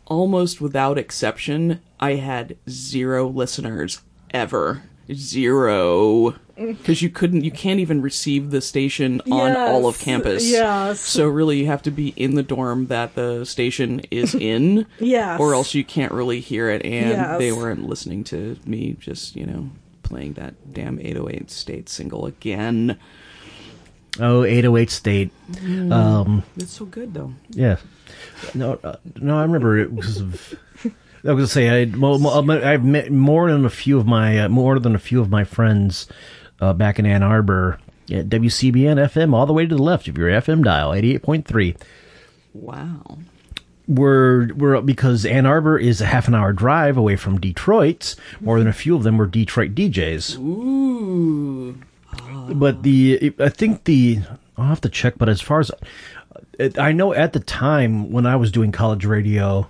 Speaker 2: almost without exception, I had zero listeners ever. Zero. Because you couldn't, you can't even receive the station on all of campus.
Speaker 3: yes.
Speaker 2: So really, you have to be in the dorm that the station is in.
Speaker 3: Yes.
Speaker 2: Or else you can't really hear it, and
Speaker 3: Yes.
Speaker 2: they weren't listening to me just, you know, playing that damn 808 state single again.
Speaker 1: oh, 808 State. Um,
Speaker 2: It's so good, though.
Speaker 1: Yeah. No, uh, no, I remember it was of. I was gonna say I, well, I've met more than a few of my uh, more than a few of my friends uh, back in Ann Arbor at WCBN FM all the way to the left of your FM dial eighty eight point three.
Speaker 2: Wow.
Speaker 1: We're, we're because Ann Arbor is a half an hour drive away from Detroit. More than a few of them were Detroit DJs.
Speaker 2: Ooh.
Speaker 1: but the I think the I'll have to check. But as far as I know, at the time when I was doing college radio,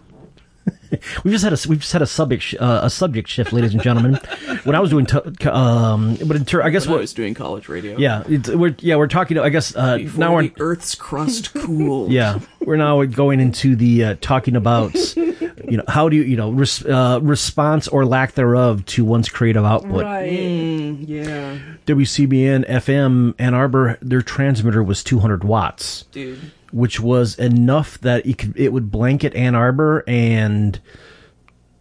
Speaker 1: we just had a we just had a subject sh- uh, a subject shift, ladies and gentlemen. when I was doing, t- um, but in ter- I guess
Speaker 2: When I was doing college radio.
Speaker 1: yeah, it's, we're yeah we're talking. I guess uh,
Speaker 2: Before
Speaker 1: now we're
Speaker 2: the Earth's crust cooled.
Speaker 1: yeah we're now going into the uh, talking about you know how do you you know res- uh, response or lack thereof to one's creative output.
Speaker 3: Right.
Speaker 2: Mm, yeah.
Speaker 1: WCBN FM Ann Arbor, their transmitter was 200 watts,
Speaker 2: Dude.
Speaker 1: Which was enough that it could it would blanket Ann Arbor and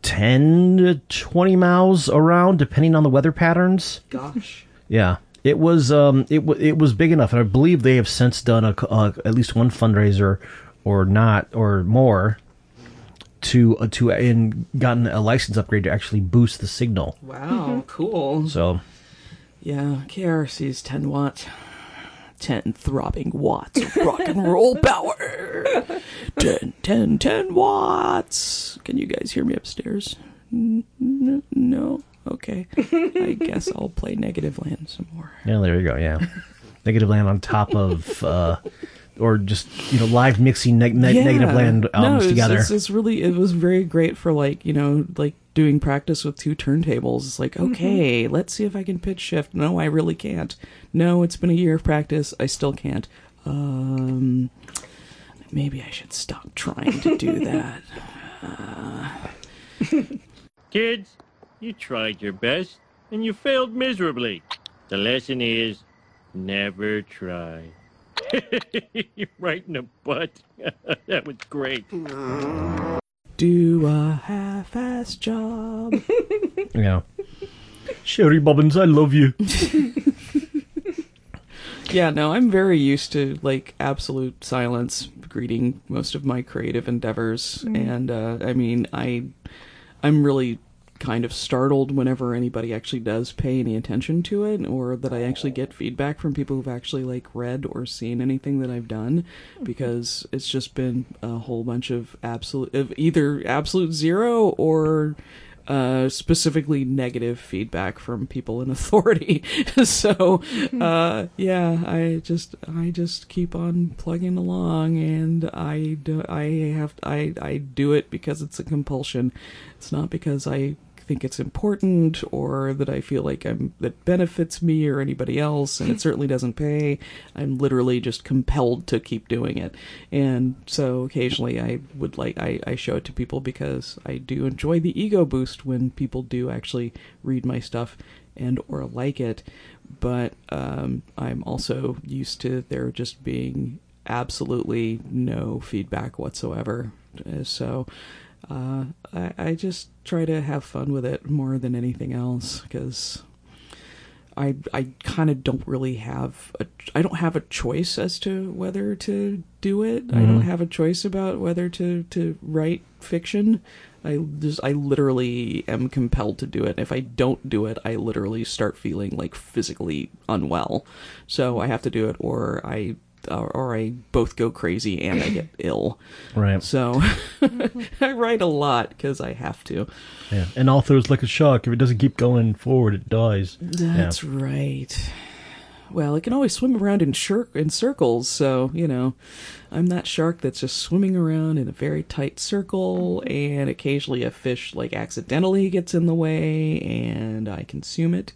Speaker 1: 10 to 20 miles around, depending on the weather patterns.
Speaker 2: Gosh.
Speaker 1: Yeah, it was um it wa it was big enough, and I believe they have since done a, uh, at least one fundraiser, or not, or more. To uh, to and gotten a license upgrade to actually boost the signal.
Speaker 2: Wow. Cool.
Speaker 1: So
Speaker 2: Yeah, KRC's 10 watts. 10 throbbing watts of rock and roll power. 10, 10, 10 watts. Can you guys hear me upstairs? N- n- no? Okay. I guess I'll play Negativland some more.
Speaker 1: Yeah, there you go. Yeah, Negativland on top of, uh, or just you know live mixing neg- neg-
Speaker 2: Yeah.
Speaker 1: Negativland
Speaker 2: no,
Speaker 1: albums
Speaker 2: it's,
Speaker 1: together.
Speaker 2: It's, it's really it was very great for like you know like doing practice with two turntables. It's like okay, let's see if I can pitch shift. No, I really can't. No, it's been a year of practice. I still can't. Um, maybe I should stop trying to do that.
Speaker 4: Kids, you tried your best and you failed miserably. The lesson is never try. right in the butt. that was great.
Speaker 2: Do a half-ass job.
Speaker 1: yeah. Shary Bobbins, I love you.
Speaker 2: Yeah, no, I'm very used to like absolute silence greeting most of my creative endeavors, and uh, I mean, I, I'm really kind of startled whenever anybody actually does pay any attention to it, or that I actually get feedback from people who've actually like read or seen anything that I've done, because it's just been a whole bunch of absolute, of either absolute zero or uh, specifically negative feedback from people in authority. so, uh, yeah, I just I just keep on plugging along, and I do I have I I do it because it's a compulsion. It's not because I think it's important or that I feel like I'm that benefits me or anybody else and it certainly doesn't pay. I'm literally just compelled to keep doing it. And so occasionally I would like I, I show it to people because I do enjoy the ego boost when people do actually read my stuff and or like it. But um, I'm also used to there just being absolutely no feedback whatsoever. Uh, So uh, I, I just try to have fun with it more than anything else because I I kind of don't really have a I don't have a choice as to whether to do it. I don't have a choice about whether to to write fiction. I just I literally am compelled to do it. If I don't do it, I literally start feeling like physically unwell. So I have to do it, or I or, or I both go crazy and I get ill.
Speaker 1: Right.
Speaker 2: So I write a lot because I have to.
Speaker 1: Yeah. And author is like a shark. If it doesn't keep going forward, it dies.
Speaker 2: That's right. Well, it can always swim around in shir- in circles, so you know, I'm that shark that's just swimming around in a very tight circle, and occasionally a fish like accidentally gets in the way, and I consume it,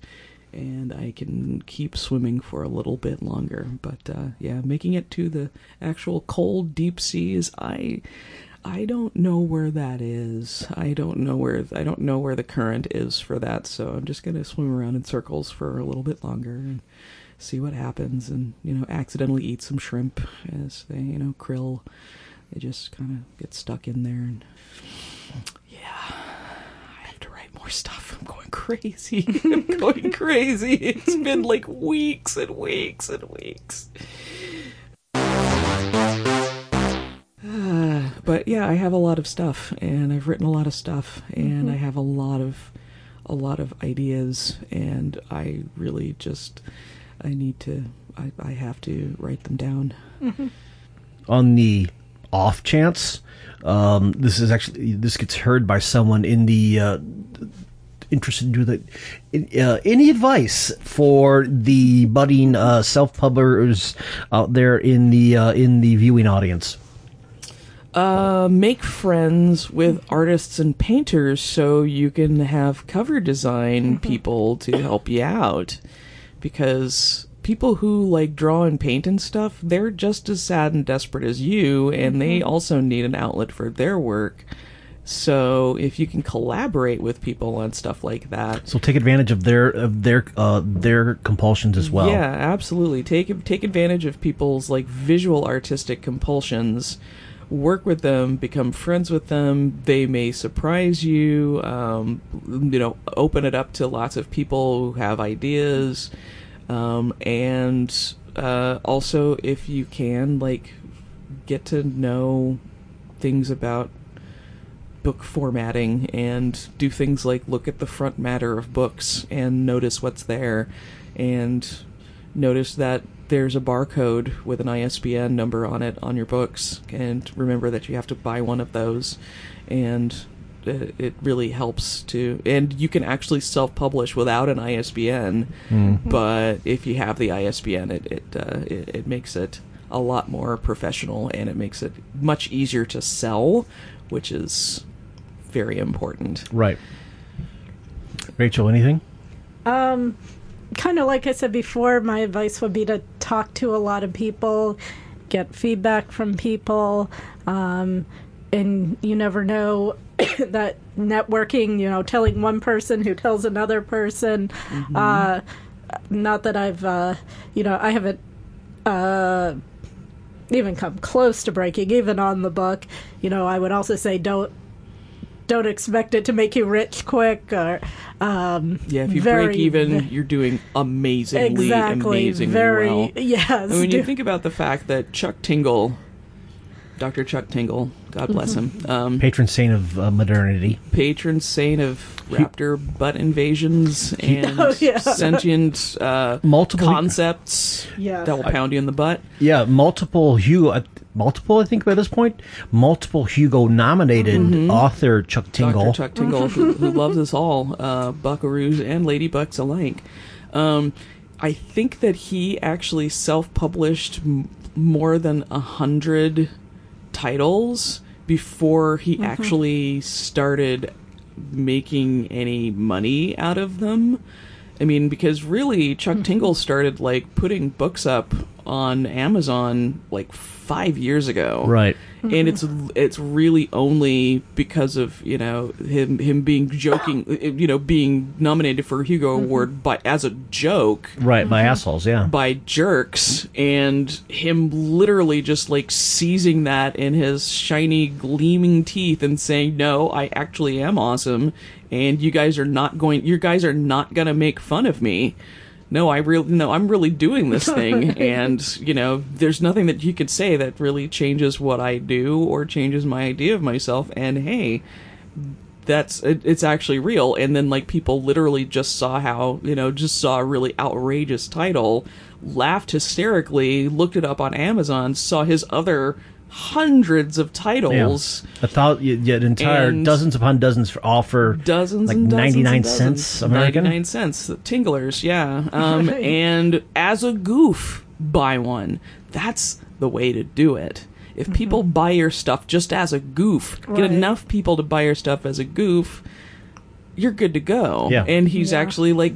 Speaker 2: and I can keep swimming for a little bit longer. But uh, yeah, making it to the actual cold deep seas, I. I don't know where that is. I don't know where I don't know where the current is for that. So I'm just gonna swim around in circles for a little bit longer and see what happens, and you know, accidentally eat some shrimp as they, you know, krill. They just kind of get stuck in there, and yeah, I have to write more stuff. I'm going crazy. I'm going crazy. It's been like weeks and weeks and weeks. Uh, but yeah, I have a lot of stuff, and I've written a lot of stuff, and I have a lot of, a lot of ideas, and I really just, I need to, I, I have to write them down.
Speaker 1: on the off chance um, this is actually this gets heard by someone in the uh, interested in do the in, uh, any advice for the budding uh, self publishers out there in the uh, in the viewing audience
Speaker 2: Uh, make friends with artists and painters so you can have cover design people to help you out. Because people who like draw and paint and stuff, they're just as sad and desperate as you, and they also need an outlet for their work. So if you can collaborate with people on stuff like that,
Speaker 1: so take advantage of their of their uh, their compulsions as well
Speaker 2: yeah, absolutely. Take take advantage of people's like visual artistic compulsions. Work with them, become friends with them. They may surprise you. Um, you know, open it up to lots of people who have ideas, um, and uh, also if you can, like, get to know things about book formatting and do things like look at the front matter of books and notice what's there. And notice that there's a barcode with an ISBN number on it on your books, and remember that you have to buy one of those, and it, it really helps to. And you can actually self-publish without an ISBN, but if you have the ISBN, it it, uh, it it makes it a lot more professional, and it makes it much easier to sell, which is very important.
Speaker 1: Right. Rachel, anything?
Speaker 3: Um, kind of like I said before, my advice would be to talk to a lot of people, get feedback from people, um, and you never know that networking. You know, telling one person who tells another person. Uh, not that I've, uh, you know, I haven't. Uh, even come close to breaking even on the book you know i would also say don't don't expect it to make you rich quick or um
Speaker 2: Yeah, if you
Speaker 3: very-
Speaker 2: break even, you're doing amazingly,
Speaker 3: exactly
Speaker 2: amazingly
Speaker 3: very
Speaker 2: well.
Speaker 3: yes
Speaker 2: And when
Speaker 3: do-
Speaker 2: you think about the fact that Chuck Tingle, Dr. Chuck Tingle, God bless him, um,
Speaker 1: Patron saint of uh, modernity.
Speaker 2: patron saint of raptor butt invasions and
Speaker 3: Oh, yeah.
Speaker 2: sentient uh,
Speaker 1: Multiple-
Speaker 2: concepts
Speaker 3: Yeah.
Speaker 2: that will pound you in the butt.
Speaker 1: Yeah, multiple Hugo, uh, multiple. I think by this point, multiple Hugo nominated author Chuck Tingle.
Speaker 2: Dr. Chuck Tingle, who, who loves us all, uh, buckaroos and ladybucks alike. Um, I think that he actually self-published m- more than a hundred titles before he mm-hmm. actually started making any money out of them. I mean, because really, Chuck mm-hmm. Tingle started like putting books up on Amazon like five years ago,
Speaker 1: Right.
Speaker 2: And mm-hmm. it's it's really only because of you know him him being joking you know being nominated for a Hugo mm-hmm. Award by as a joke.
Speaker 1: Right, by mm-hmm. assholes, yeah.
Speaker 2: by jerks and him literally just like seizing that in his shiny gleaming teeth and saying no I actually am awesome and you guys are not going you guys are not going to make fun of me no I really no I'm really doing this thing and you know there's nothing that you could say that really changes what I do or changes my idea of myself and hey that's it, it's actually real. And then like people literally just saw how you know just saw a really outrageous title laughed hysterically looked it up on amazon saw his other hundreds of
Speaker 1: Yeah.
Speaker 2: titles
Speaker 1: A thou- y- yet entire dozens upon dozens for all for
Speaker 2: dozens
Speaker 1: like 99 cents American.
Speaker 2: 99 cents. Tinglers yeah. Um,
Speaker 3: Right.
Speaker 2: and as a goof buy one. That's the way to do it. If people buy your stuff just as a goof get enough people to buy your stuff as a goof you're good to go
Speaker 1: Yeah.
Speaker 2: and he's
Speaker 3: Yeah.
Speaker 2: actually like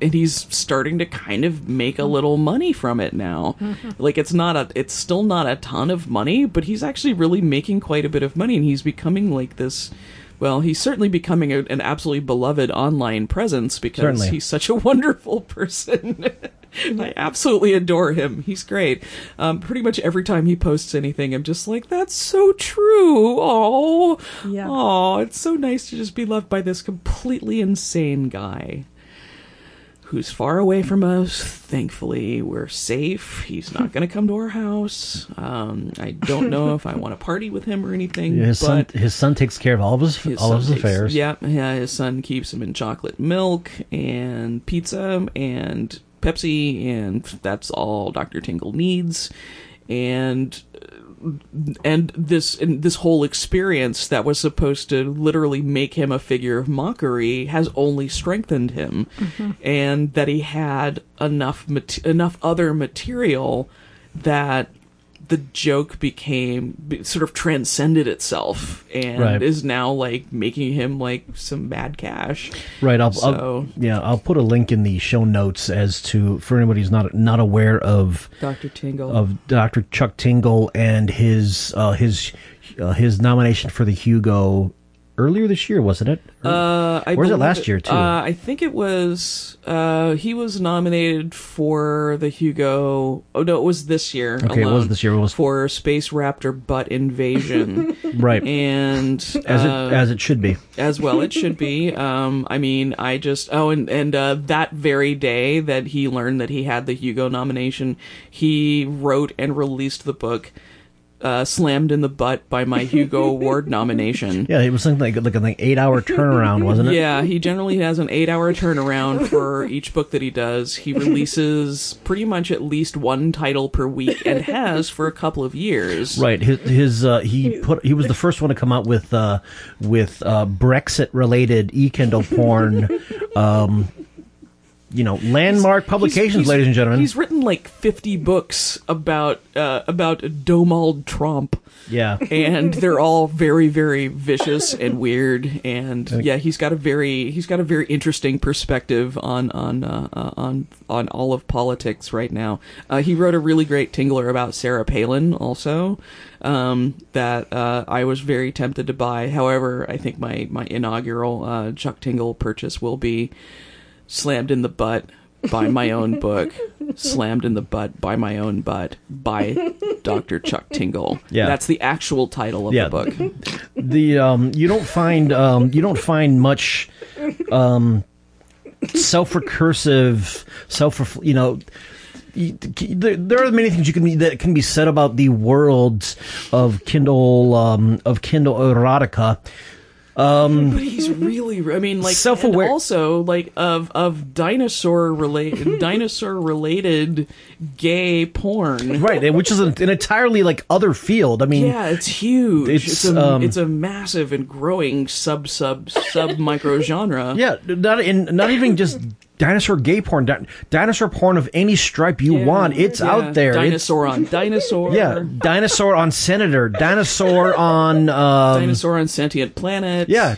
Speaker 2: and he's starting to kind of make a little money from it now like it's not a it's still not a ton of money but he's actually really making quite a bit of money and he's becoming like this well he's certainly becoming a, an absolutely beloved online presence because
Speaker 1: Certainly.
Speaker 2: he's such a wonderful person I absolutely adore him. He's great. Um, pretty much every time he posts anything, I'm just like, "That's so true." Oh,
Speaker 3: Yeah.
Speaker 2: oh, it's so nice to just be loved by this completely insane guy who's far away from us. Thankfully, we're safe. He's not going to come to our house. Um, I don't know if I want to party with him or anything.
Speaker 1: Yeah, his son, his son takes care of all of his,
Speaker 2: his
Speaker 1: all of his
Speaker 2: takes-
Speaker 1: affairs.
Speaker 2: Yeah, yeah, his son keeps him in chocolate milk and pizza and Pepsi, and that's all Dr. Tingle needs. And and this and this whole experience that was supposed to literally make him a figure of mockery has only strengthened him, mm-hmm. and that he had enough mat- enough other material that the joke became sort of transcended itself and
Speaker 1: Right.
Speaker 2: is now like making him like some bad cash.
Speaker 1: Right. I'll,
Speaker 2: So-
Speaker 1: I'll yeah. I'll put a link in the show notes as to for anybody who's not not aware of
Speaker 2: Dr. Tingle.
Speaker 1: of Dr. Chuck Tingle and his uh, his uh, his nomination for the Hugo earlier this year, wasn't it?
Speaker 2: Uh, I
Speaker 1: Or was it last year, too?
Speaker 2: Uh, I think it was. Uh, he was nominated for the Hugo. Oh no, it was this year.
Speaker 1: Okay, it was this year. It was-
Speaker 2: for Space Raptor Butt Invasion,
Speaker 1: right.
Speaker 2: and
Speaker 1: as it
Speaker 2: uh,
Speaker 1: as it should be.
Speaker 2: as well it should be um i mean i just oh and and uh that very day that he learned that he had the hugo nomination he wrote and released the book uh, slammed in the butt by my Hugo Award nomination.
Speaker 1: Yeah, it was something like like an eight hour turnaround, wasn't it?
Speaker 2: Yeah, he generally has an eight hour turnaround for each book that he does. He releases pretty much at least one title per week and has for a couple of years.
Speaker 1: Right. His, his uh, he put he was the first one to come out with uh, with uh, Brexit related e Kindle porn. Um, you know, landmark publications,
Speaker 2: He's-
Speaker 1: ladies and gentlemen.
Speaker 2: He's written like 50 books about uh, about Donald Trump.
Speaker 1: yeah.
Speaker 2: and they're all very very vicious and weird and yeah he's got a very he's got a very interesting perspective on on uh, uh, on on all of politics right now uh, he wrote a really great tingler about sarah palin also um, that uh, i was very tempted to buy however i think my my inaugural uh, chuck tingle purchase will be slammed in the butt by my own book slammed in the butt by my own butt by dr chuck tingle
Speaker 1: Yeah.
Speaker 2: that's the actual title of
Speaker 1: Yeah.
Speaker 2: the book
Speaker 1: the um you don't find um you don't find much um self-recursive self you know there there are many things you can be, that can be said about the world of Kindle um, of Kindle erotica.
Speaker 2: But he's really i mean like
Speaker 1: Self-aware-
Speaker 2: also like of of dinosaur related dinosaur related gay porn.
Speaker 1: Right, which is an, an entirely like other field. I mean,
Speaker 2: yeah it's huge.
Speaker 1: It's,
Speaker 2: it's, a
Speaker 1: um,
Speaker 2: it's a massive and growing sub sub sub micro genre
Speaker 1: yeah, not in not even just dinosaur gay porn, di- dinosaur porn of any stripe you
Speaker 2: Yeah,
Speaker 1: want. It's
Speaker 2: yeah.
Speaker 1: out there. It's-
Speaker 2: dinosaur on dinosaur
Speaker 1: yeah, dinosaur on senator, dinosaur on um,
Speaker 2: dinosaur on sentient planet
Speaker 1: yeah,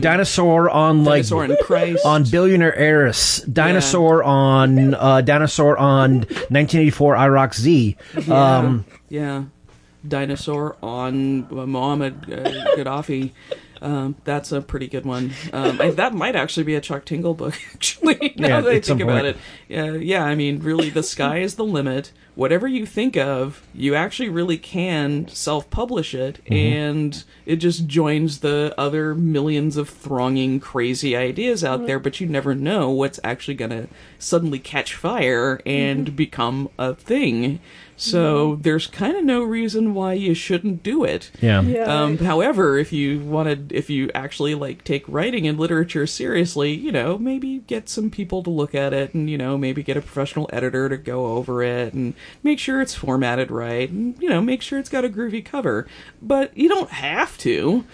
Speaker 1: dinosaur on like
Speaker 2: dinosaur on christ
Speaker 1: on billionaire heiress, dinosaur on uh, dinosaur on 1984 Iraq Z.
Speaker 2: Yeah,
Speaker 1: Um,
Speaker 2: yeah. Dinosaur on Muhammad uh, Gaddafi. Um, that's a pretty good one. Um, I, that might actually be a Chuck Tingle book. Actually, now
Speaker 1: Yeah,
Speaker 2: that I think about
Speaker 1: point.
Speaker 2: it, yeah, yeah. I mean, really, the sky is the limit. Whatever you think of, you actually really can self-publish it,
Speaker 1: Mm-hmm.
Speaker 2: and it just joins the other millions of thronging crazy ideas out there. But you never know what's actually going to suddenly catch fire and become a thing. So there's kind of no reason why you shouldn't do it.
Speaker 1: yeah.
Speaker 3: Yeah.
Speaker 2: Um, however, if you wanted, if you actually like take writing and literature seriously, you know, maybe get some people to look at it, and you know, maybe get a professional editor to go over it and make sure it's formatted right, and you know, make sure it's got a groovy cover. But you don't have to.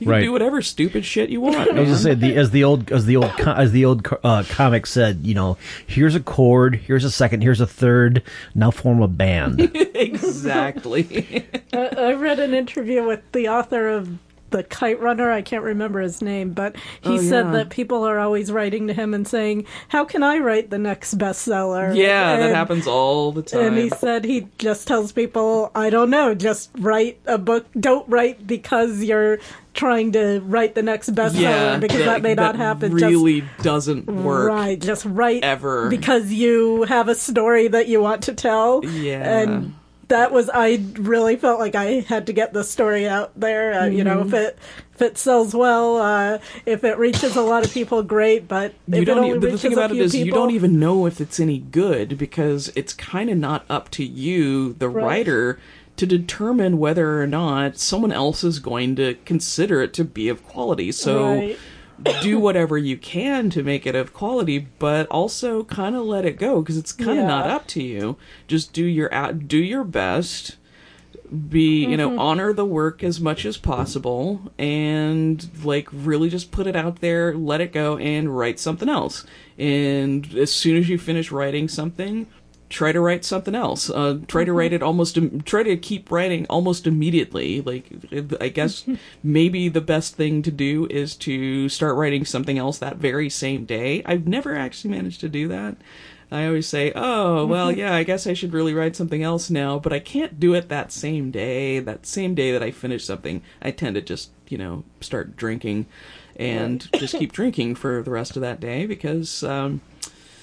Speaker 2: You can
Speaker 1: Right.
Speaker 2: do whatever stupid shit you want.
Speaker 1: I was
Speaker 2: man.
Speaker 1: gonna say the as the old as the old as the old uh, comic said, you know, here's a chord, here's a second, here's a third. Now form a band.
Speaker 2: exactly.
Speaker 3: I I read an interview with the author of the Kite Runner. I can't remember his name, but he
Speaker 2: Oh,
Speaker 3: said
Speaker 2: yeah.
Speaker 3: that people are always writing to him and saying, "How can I write the next bestseller?"
Speaker 2: yeah, that happens all the time.
Speaker 3: And he said he just tells people, "I don't know, just write a book. Don't write because you're trying to write the next bestseller because that, may not happen."
Speaker 2: Really doesn't work.
Speaker 3: Right, just write
Speaker 2: ever.
Speaker 3: because you have a story that you want to tell.
Speaker 2: Yeah.
Speaker 3: and that was I really felt like I had to get the story out there. Uh, You know, if
Speaker 2: Mm-hmm.
Speaker 3: it if it sells well, uh, if it reaches a lot of people, great. But if
Speaker 2: you
Speaker 3: it
Speaker 2: don't.
Speaker 3: only
Speaker 2: e- But the thing about it is,
Speaker 3: people,
Speaker 2: you don't even know if it's any good because it's kind of not up to you, the
Speaker 3: Right.
Speaker 2: writer, to determine whether or not someone else is going to consider it to be of quality. So.
Speaker 3: Right.
Speaker 2: do whatever you can to make it of quality, but also kind of let it go because it's kind of
Speaker 3: Yeah.
Speaker 2: not up to you. Just do your do your best. Be you know mm-hmm. honor the work as much as possible, and like really just put it out there, let it go, and write something else. And as soon as you finish writing something, try to write something else. Uh, try to write it almost. im- Try to keep writing almost immediately. Like I guess maybe the best thing to do is to start writing something else that very same day. I've never actually managed to do that. I always say, "Oh, well, yeah, I guess I should really write something else now," but I can't do it that same day. That same day that I finish something, I tend to just, you know, start drinking and just keep drinking for the rest of that day because um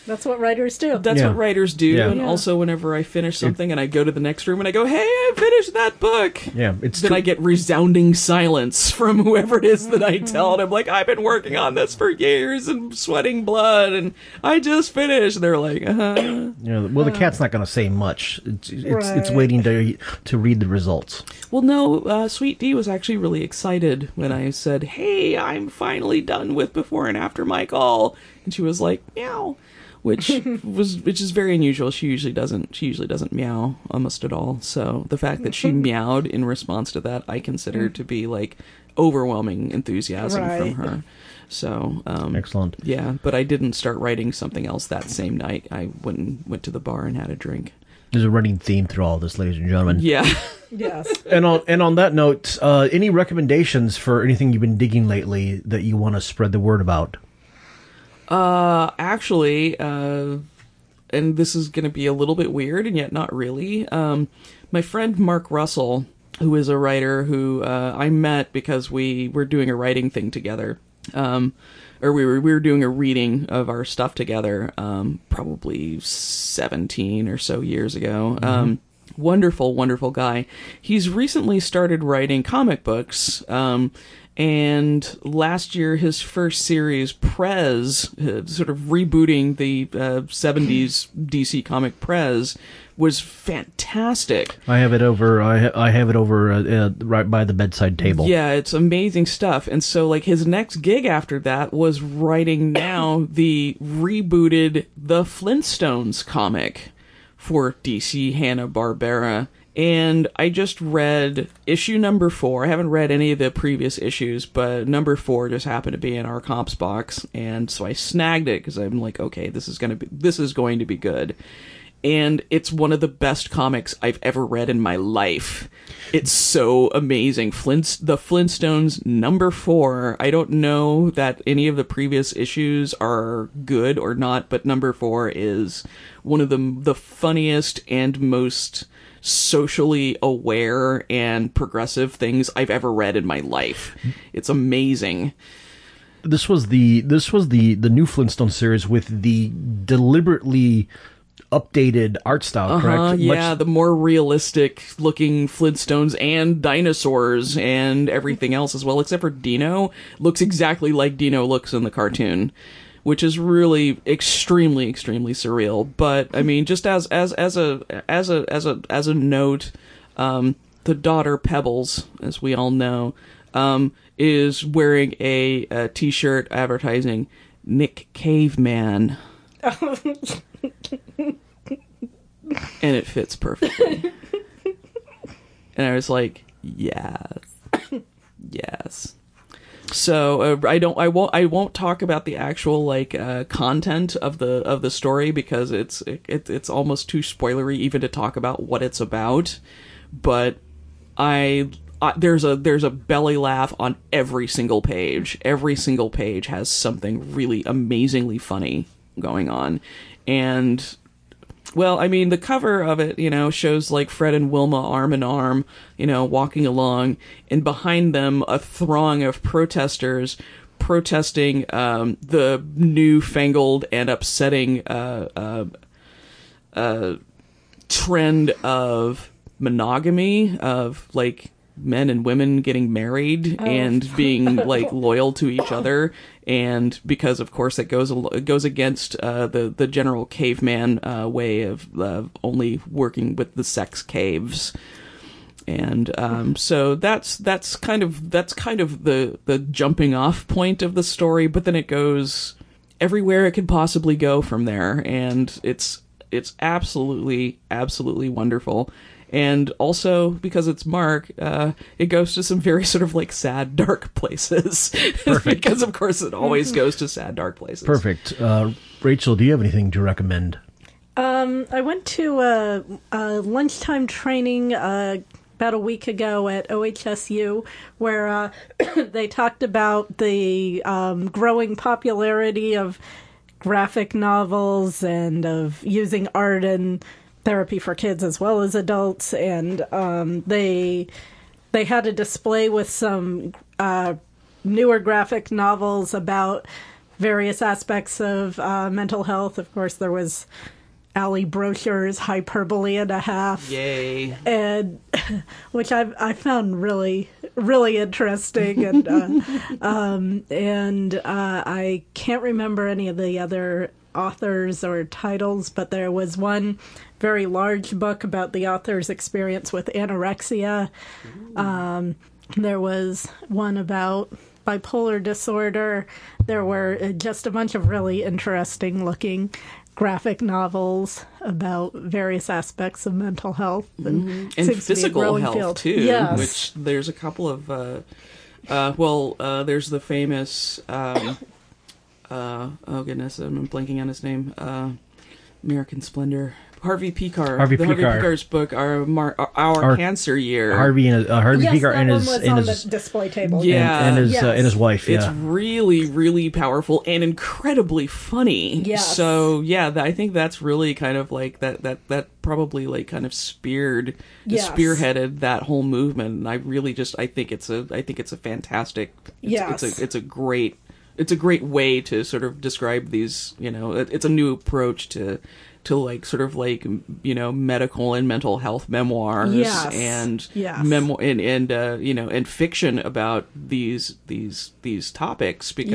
Speaker 3: That's what writers do.
Speaker 2: That's
Speaker 1: Yeah.
Speaker 2: what writers do,
Speaker 1: Yeah.
Speaker 2: and
Speaker 3: Yeah.
Speaker 2: also whenever I finish something and I go to the next room and I go, "Hey, I finished that book,"
Speaker 1: Yeah, it's
Speaker 2: then
Speaker 1: too-
Speaker 2: I get resounding silence from whoever it is that I tell, and I'm like, "I've been working on this for years and sweating blood, and I just finished." And they're like, "Uh-huh."
Speaker 1: you know, well, the cat's not going to say much. It's it's, it's waiting to to read the results.
Speaker 2: Well, no, uh, Sweet D was actually really excited when I said, "Hey, I'm finally done with Before and After Michael," and she was like, "Meow," which was which is very unusual. She usually doesn't. She usually doesn't meow almost at all. So the fact that she meowed in response to that, I consider to be like overwhelming enthusiasm
Speaker 3: Right.
Speaker 2: from her. So um,
Speaker 1: Excellent.
Speaker 2: yeah, but I didn't start writing something else that same night. I went and went to the bar and had a drink.
Speaker 1: There's a running theme through all this, ladies and gentlemen.
Speaker 2: Yeah.
Speaker 3: Yes.
Speaker 1: And on and on that note, uh, any recommendations for anything you've been digging lately that you want to spread the word about?
Speaker 2: Uh, actually, uh, and this is going to be a little bit weird, and yet not really. Um, my friend Mark Russell, who is a writer who uh, I met because we were doing a writing thing together, um, or we were we were doing a reading of our stuff together, um, probably seventeen or so years ago. Um, wonderful, wonderful guy. He's recently started writing comic books. Um, and last year, his first series, Prez, uh, sort of rebooting the uh, 70s DC comic Prez, was fantastic.
Speaker 1: I have it over. I ha- I have it over uh, uh, right by the bedside table.
Speaker 2: Yeah, it's amazing stuff. And so, like, his next gig after that was writing now the rebooted The Flintstones comic for DC Hanna Barbera. And I just read issue number four. I haven't read any of the previous issues, but number four just happened to be in our comps box, and so I snagged it because I'm like, okay, this is gonna be this is going to be good and it's one of the best comics I've ever read in my life. It's so amazing. Flint's the Flintstones number 4. I don't know that any of the previous issues are good or not, but number 4 is one of the the funniest and most socially aware and progressive things I've ever read in my life. It's amazing.
Speaker 1: This was the this was the the new Flintstone series with the deliberately updated art style. Correct?
Speaker 2: Uh, yeah,
Speaker 1: Much-
Speaker 2: the more realistic looking Flintstones and dinosaurs and everything else as well, except for Dino, looks exactly like Dino looks in the cartoon, which is really extremely, extremely surreal. But I mean, just as as as a as a as a as a note, um, the daughter Pebbles, as we all know, um, is wearing a, a t-shirt advertising Nick Caveman. and it fits perfectly. and I was like, yes, yes. So uh, I don't, I won't, I won't talk about the actual like uh, content of the of the story because it's it, it's almost too spoilery even to talk about what it's about. But I, I there's a there's a belly laugh on every single page. Every single page has something really amazingly funny going on, and well, I mean, the cover of it, you know, shows like Fred and Wilma arm in arm, you know, walking along, and behind them a throng of protesters protesting um, the newfangled and upsetting uh, uh, uh, trend of monogamy, of like men and women getting married and being like loyal to each other. And because of course it goes it goes against uh, the the general caveman uh, way of uh, only working with the sex caves. And um, so that's that's kind of that's kind of the the jumping off point of the story but then it goes everywhere it could possibly go from there. And it's it's absolutely absolutely wonderful and also because it's mark uh, it goes to some very sort of like sad dark places because of course it always goes to sad dark places
Speaker 1: Perfect. Uh, Rachel, do you have anything to recommend?
Speaker 3: Um, I went to a, a lunchtime training uh, about a week ago at OHSU where uh, they talked about the um, growing popularity of graphic novels and of using art and therapy for kids as well as adults. And um, they they had a display with some uh, newer graphic novels about various aspects of uh, mental health. Of course, there was Allie Brosh's Hyperbole and a Half
Speaker 2: Yay.
Speaker 3: and which I I found really really interesting and uh, um, and uh, I can't remember any of the other authors or titles, but there was one very large book about the author's experience with anorexia. Um, there was one about bipolar disorder. There were uh, just a bunch of really interesting looking graphic novels about various aspects of mental health and,
Speaker 2: Mm-hmm. and physical health
Speaker 3: field.
Speaker 2: too.
Speaker 3: Yes.
Speaker 2: Which there's a couple of. Uh, uh, well, uh, there's the famous. Um, uh, oh goodness, I'm blanking on his name. Uh, American Splendor. Harvey Pekar.
Speaker 1: Harvey
Speaker 2: the Harvey
Speaker 1: Pekar.
Speaker 2: Pekar's book, Our Mar- Our,
Speaker 1: Our-
Speaker 2: Cancer Year.
Speaker 1: Harvey and uh, Harvey
Speaker 3: yes,
Speaker 1: Pekar
Speaker 3: that
Speaker 1: and
Speaker 3: one
Speaker 1: his
Speaker 3: was
Speaker 1: and
Speaker 3: on
Speaker 1: his
Speaker 3: the display table.
Speaker 2: Yeah.
Speaker 1: and, and his uh,
Speaker 3: Yes.
Speaker 1: and his wife.
Speaker 2: It's really, really powerful and incredibly funny.
Speaker 3: Yes.
Speaker 2: So yeah, th- I think that's really kind of like that. That that probably like kind of speared,
Speaker 3: Yes.
Speaker 2: spearheaded that whole movement. And I really just, I think it's a, I think it's a fantastic. It's,
Speaker 3: Yes.
Speaker 2: It's a, it's a great, it's a great way to sort of describe these. You know, it, it's a new approach to. To like sort of like you know medical and mental health memoirs
Speaker 3: Yes.
Speaker 2: and
Speaker 3: Yes.
Speaker 2: memo- and and uh, you know and fiction about these these these topics because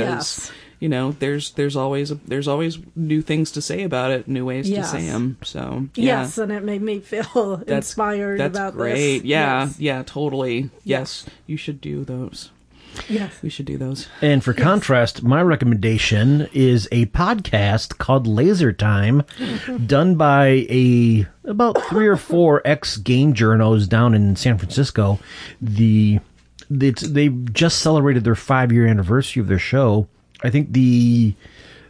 Speaker 3: Yes.
Speaker 2: you know there's there's always there's always new things to say about it, new ways to say them. So yeah,
Speaker 3: Yes, and it made me feel
Speaker 2: that's
Speaker 3: inspired
Speaker 2: That's
Speaker 3: about
Speaker 2: great.
Speaker 3: this.
Speaker 2: Yeah, yeah, totally. Yes, you should do those.
Speaker 3: Yes.
Speaker 2: We should do those.
Speaker 1: And for contrast, my recommendation is a podcast called Laser Time, done by a about three or four ex game journos down in San Francisco. The it's, they just celebrated their five year anniversary of their show. I think the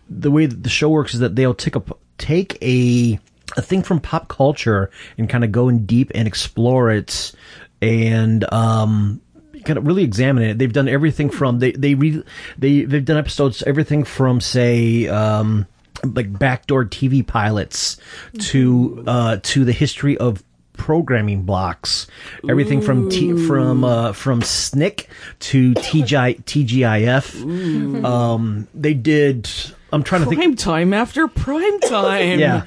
Speaker 1: the way that the show works is that they'll take a take a a thing from pop culture and kind of go in deep and explore it and um kind of really examine it. They've done everything from they they re, they they've done episodes everything from say um like backdoor TV pilots to uh to the history of programming blocks everything from T, from uh from SNICK to TGI TGIF um they did I'm trying to think
Speaker 2: Prime time after prime time.
Speaker 1: yeah.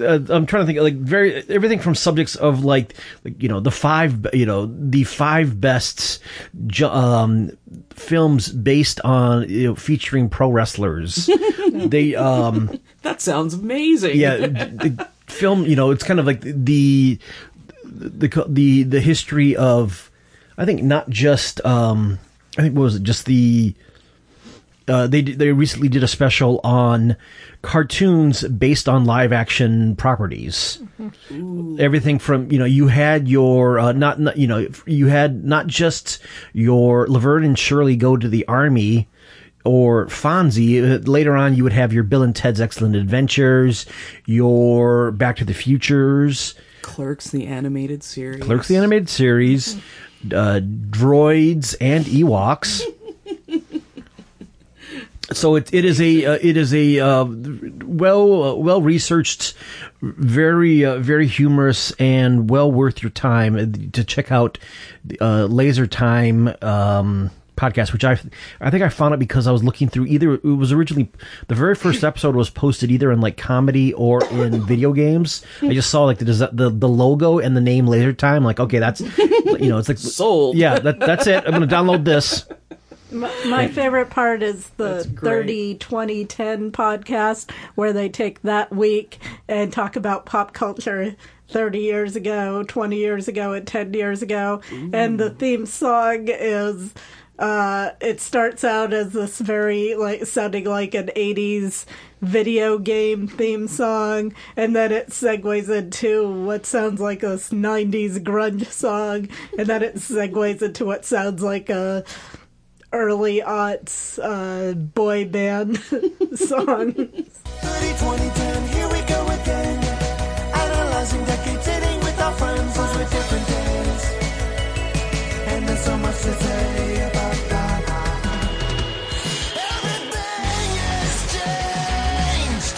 Speaker 1: Uh, I'm trying to think like very everything from subjects of like, like you know the five you know the five best um, films based on you know featuring pro wrestlers. they um
Speaker 2: that sounds amazing.
Speaker 1: yeah film you know it's kind of like the the the the history of I think not just um I think what was it just the uh, they they recently did a special on cartoons based on live action properties. Everything from you know you had your uh, not, not you know you had not just your Laverne and Shirley go to the army or Fonzie. Uh, Later on, you would have your Bill and Ted's Excellent Adventures, your Back to the Futures,
Speaker 2: Clerks the animated series.
Speaker 1: Clerks the animated series, uh, Droids, and Ewoks. So it, it is a uh, it is a uh, well uh, well researched, very uh, very humorous and well worth your time to check out uh, Laser Time um, podcast. Which I I think I found it because I was looking through either it was originally the very first episode was posted either in like comedy or in video games. I just saw like the the the logo and the name Laser Time. Like okay, that's you know it's like
Speaker 2: Sold.
Speaker 1: yeah that, that's it. I'm gonna download this.
Speaker 3: My, my favorite part is the
Speaker 2: That's
Speaker 3: 30 20 10 podcast where they take that week and talk about pop culture 30 years ago, 20 years ago, and 10 years ago. And the theme song is uh it starts out as this very like sounding like an 80s video game theme song and then it segues into what sounds like a 90s grunge song and then it segues into what sounds like a early aughts uh, boy band song.
Speaker 5: 30, 20, 10, here we go again. Analyzing decades, sitting with our friends, those were different days. And there's so much to say about that. Everything has changed.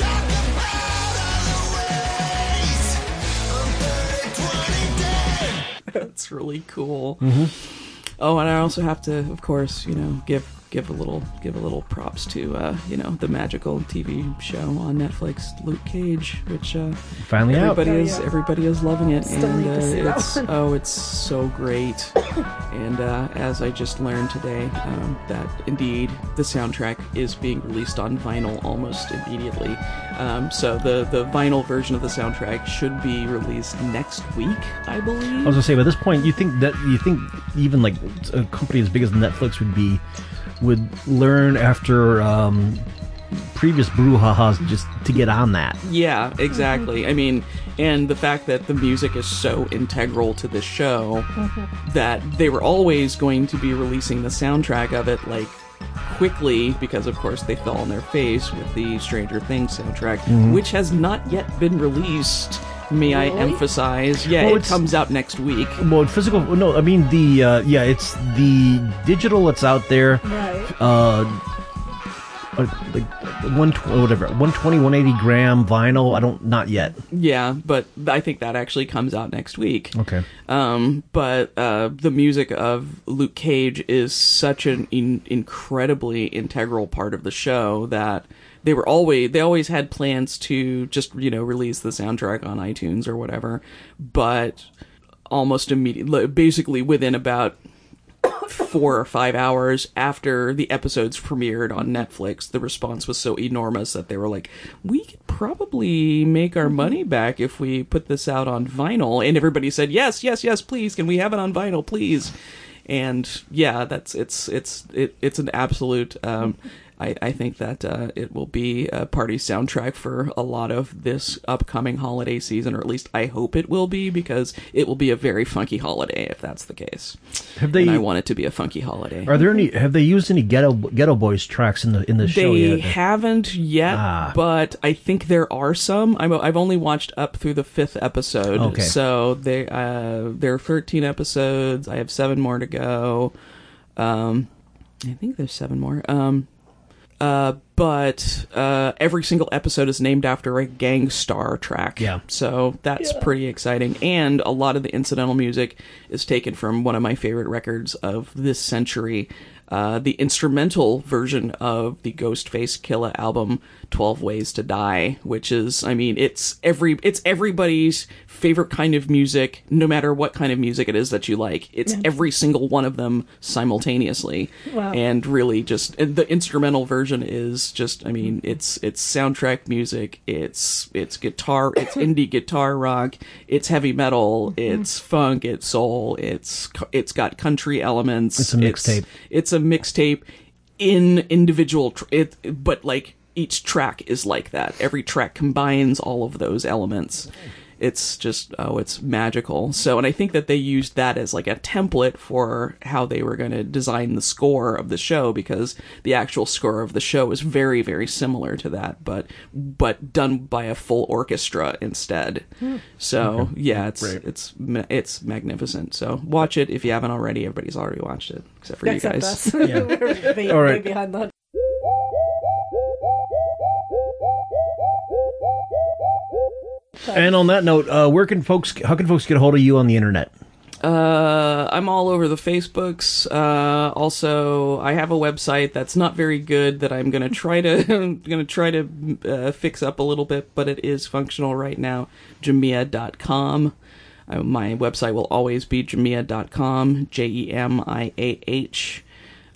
Speaker 5: Talk about all ways. 30, 20,
Speaker 2: That's really cool. Oh, and I also have to, of course, you know, give give a little give a little props to uh, you know the magical TV show on Netflix, Luke Cage, which uh,
Speaker 1: Finally out.
Speaker 2: everybody
Speaker 3: Oh,
Speaker 2: is
Speaker 3: yeah.
Speaker 2: everybody is loving it,
Speaker 3: Still
Speaker 2: and uh, it's oh it's so great. and uh, as I just learned today, um, that indeed the soundtrack is being released on vinyl almost immediately. Um, so the the vinyl version of the soundtrack should be released next week, I believe.
Speaker 1: I was gonna say, by this point, you think that you think even like a company as big as Netflix would be would learn after um, previous brouhahas just to get on that.
Speaker 2: Yeah, exactly. I mean, and the fact that the music is so integral to the show that they were always going to be releasing the soundtrack of it like quickly because of course they fell on their face with the Stranger Things soundtrack, which has not yet been released. May I emphasize? Yeah,
Speaker 1: Well,
Speaker 2: it comes out next week.
Speaker 1: Well, physical. No, I mean the uh, yeah, it's the digital that's out there.
Speaker 3: Right.
Speaker 1: Uh, uh, like one whatever 120 180 gram vinyl i don't not yet
Speaker 2: Yeah, but I think that actually comes out next week.
Speaker 1: okay
Speaker 2: Um, but uh, the music of Luke Cage is such an in- incredibly integral part of the show that they were always they always had plans to just you know release the soundtrack on iTunes or whatever, but almost immediately, basically within about four or five hours after the episodes premiered on Netflix, the response was so enormous that they were like, "We could probably make our money back if we put this out on vinyl." And everybody said, "Yes, yes, yes, please. Can we have it on vinyl, please?" And yeah, that's it's it's it, it's an absolute. Um, I, I think that uh, it will be a party soundtrack for a lot of this upcoming holiday season, or at least I hope it will be, because it will be a very funky holiday if that's the case.
Speaker 1: have they
Speaker 2: and I want it to be a funky holiday.
Speaker 1: are there any have they used any ghetto Geto Boys tracks in the in the show
Speaker 2: They
Speaker 1: yet
Speaker 2: haven't yet,
Speaker 1: Ah.
Speaker 2: but I think there are some. I'm, I've only watched up through the fifth episode,
Speaker 1: Okay.
Speaker 2: so they uh, there are 13 episodes. I have seven more to go. Um, I think there's seven more. Um, uh, but uh, every single episode is named after a Gang Starr track.
Speaker 1: Yeah.
Speaker 2: So that's pretty exciting. And a lot of the incidental music is taken from one of my favorite records of this century. Uh, the instrumental version of the Ghostface Killah album, 12 Ways to Die, which is, I mean, it's every, it's everybody's favorite kind of music, no matter what kind of music it is that you like. It's every single one of them simultaneously.
Speaker 3: Wow.
Speaker 2: And really just, and the instrumental version is just, I mean, it's, it's soundtrack music, it's, it's guitar, it's indie guitar rock, it's heavy metal, it's funk, it's soul, it's, it's got country elements.
Speaker 1: It's a mixtape.
Speaker 2: It's a mixtape in individual, tr- it, but like each track is like that. Every track combines all of those elements. It's just oh, it's magical. So, and I think that they used that as like a template for how they were going to design the score of the show because the actual score of the show is very, very similar to that, but but done by a full orchestra instead. Hmm. So, yeah, it's it's it's magnificent. So, watch it if you haven't already. Everybody's already watched it except for
Speaker 3: Except
Speaker 2: you guys.
Speaker 3: us. We're way,
Speaker 1: All right.
Speaker 3: behind that.
Speaker 1: And on that note uh, where can folks how can folks get a hold of you on the internet
Speaker 2: Uh, I'm all over the Facebooks. Uh, also, I have a website that's not very good that I'm gonna try to gonna try to uh, fix up a little bit, but it is functional right now. Jemiah.com. Uh, my website will always be jemiah.com. J E M I A H.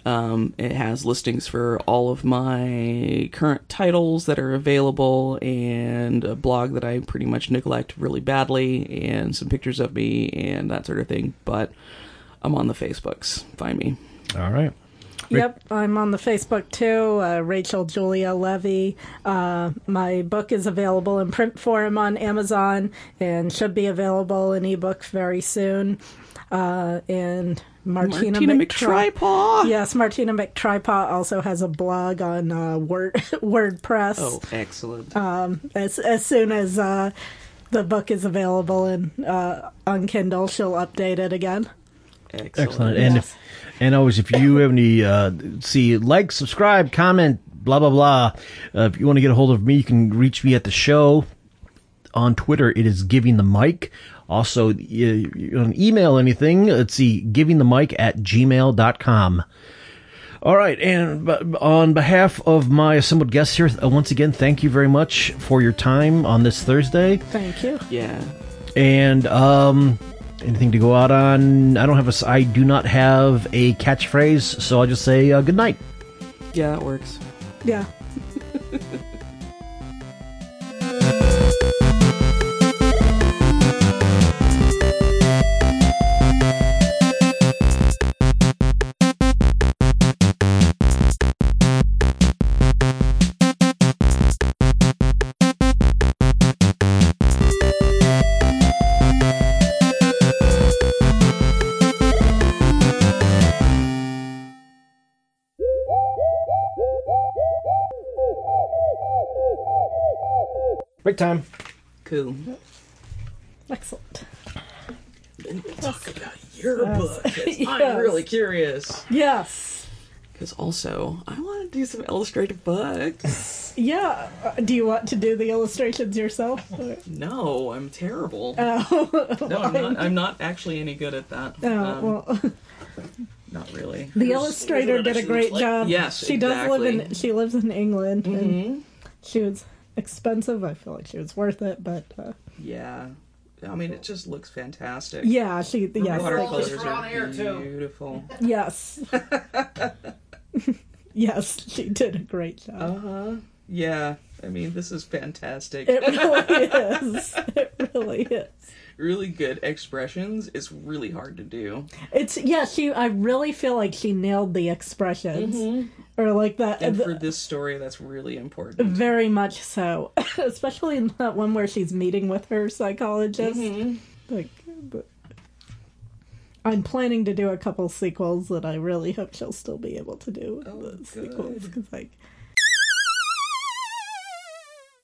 Speaker 2: Um, it has listings for all of my current titles that are available and a blog that I pretty much neglect really badly and some pictures of me and that sort of thing. But I'm on the Facebooks. Find me.
Speaker 1: all right
Speaker 3: Yep, I'm on the Facebook too. Uh, Rachel Julia Levy. Uh, my book is available in print form on Amazon and should be available in ebook very soon. Uh, and Martina,
Speaker 2: Martina
Speaker 3: McTri-
Speaker 2: McTripaw.
Speaker 3: Yes, Martina McTripaw also has a blog on uh, Word WordPress.
Speaker 2: Oh, excellent.
Speaker 3: As as soon as uh, the book is available and uh, on Kindle, she'll update it again.
Speaker 2: excellent.
Speaker 1: Excellent. And if, and always, if you have any, uh, see, like, subscribe, comment, blah blah blah. Uh, if you want to get a hold of me, you can reach me at the show on Twitter. It is giving the mic. Also, you, you can email anything. Let's see, giving the mic at gmail.com. All right, and on behalf of my assembled guests here, uh, once again, thank you very much for your time on this Thursday.
Speaker 3: Thank you.
Speaker 2: Yeah.
Speaker 1: And um, anything to go out on? I don't have a. s- I do not have a catchphrase, so I'll just say uh, good night.
Speaker 2: Yeah, that works.
Speaker 3: Yeah.
Speaker 1: Break time.
Speaker 2: Cool.
Speaker 3: Excellent.
Speaker 2: Then we talk about your book. 'cause
Speaker 3: Yes.
Speaker 2: I'm really curious.
Speaker 3: Yes.
Speaker 2: Because also, I want to do some illustrative books.
Speaker 3: Yeah. Uh, Do you want to do the illustrations yourself? Or-
Speaker 2: no, I'm terrible.
Speaker 3: Oh,
Speaker 2: no, I'm not. I'm not actually any good at that.
Speaker 3: oh
Speaker 2: Um,
Speaker 3: well.
Speaker 2: Not really.
Speaker 3: The
Speaker 2: Here's-
Speaker 3: illustrator
Speaker 2: here's what it
Speaker 3: did a
Speaker 2: actually
Speaker 3: great
Speaker 2: looks like.
Speaker 3: job.
Speaker 2: Yes,
Speaker 3: she does live in.
Speaker 2: exactly.
Speaker 3: She lives in England, and
Speaker 2: Mhm.
Speaker 3: she was expensive. I feel like she was worth it, but uh,
Speaker 2: Yeah. I mean, it just looks fantastic.
Speaker 3: yeah, she yes,
Speaker 2: Watercolors
Speaker 3: like-
Speaker 2: are beautiful.
Speaker 3: yes, yes, she did a great job.
Speaker 2: Uh huh. Yeah. I mean, this is fantastic.
Speaker 3: It really is. It really is.
Speaker 2: Really good expressions is really hard to do.
Speaker 3: It's yeah. She. I really feel like she nailed the expressions, mm-hmm. or like that.
Speaker 2: And
Speaker 3: the-
Speaker 2: for this story, that's really important.
Speaker 3: Very much so, especially in that one where she's meeting with her psychologist. Mm-hmm. Like, I'm planning to do a couple sequels that I really hope she'll still be able to do
Speaker 2: Oh,
Speaker 3: the sequels because like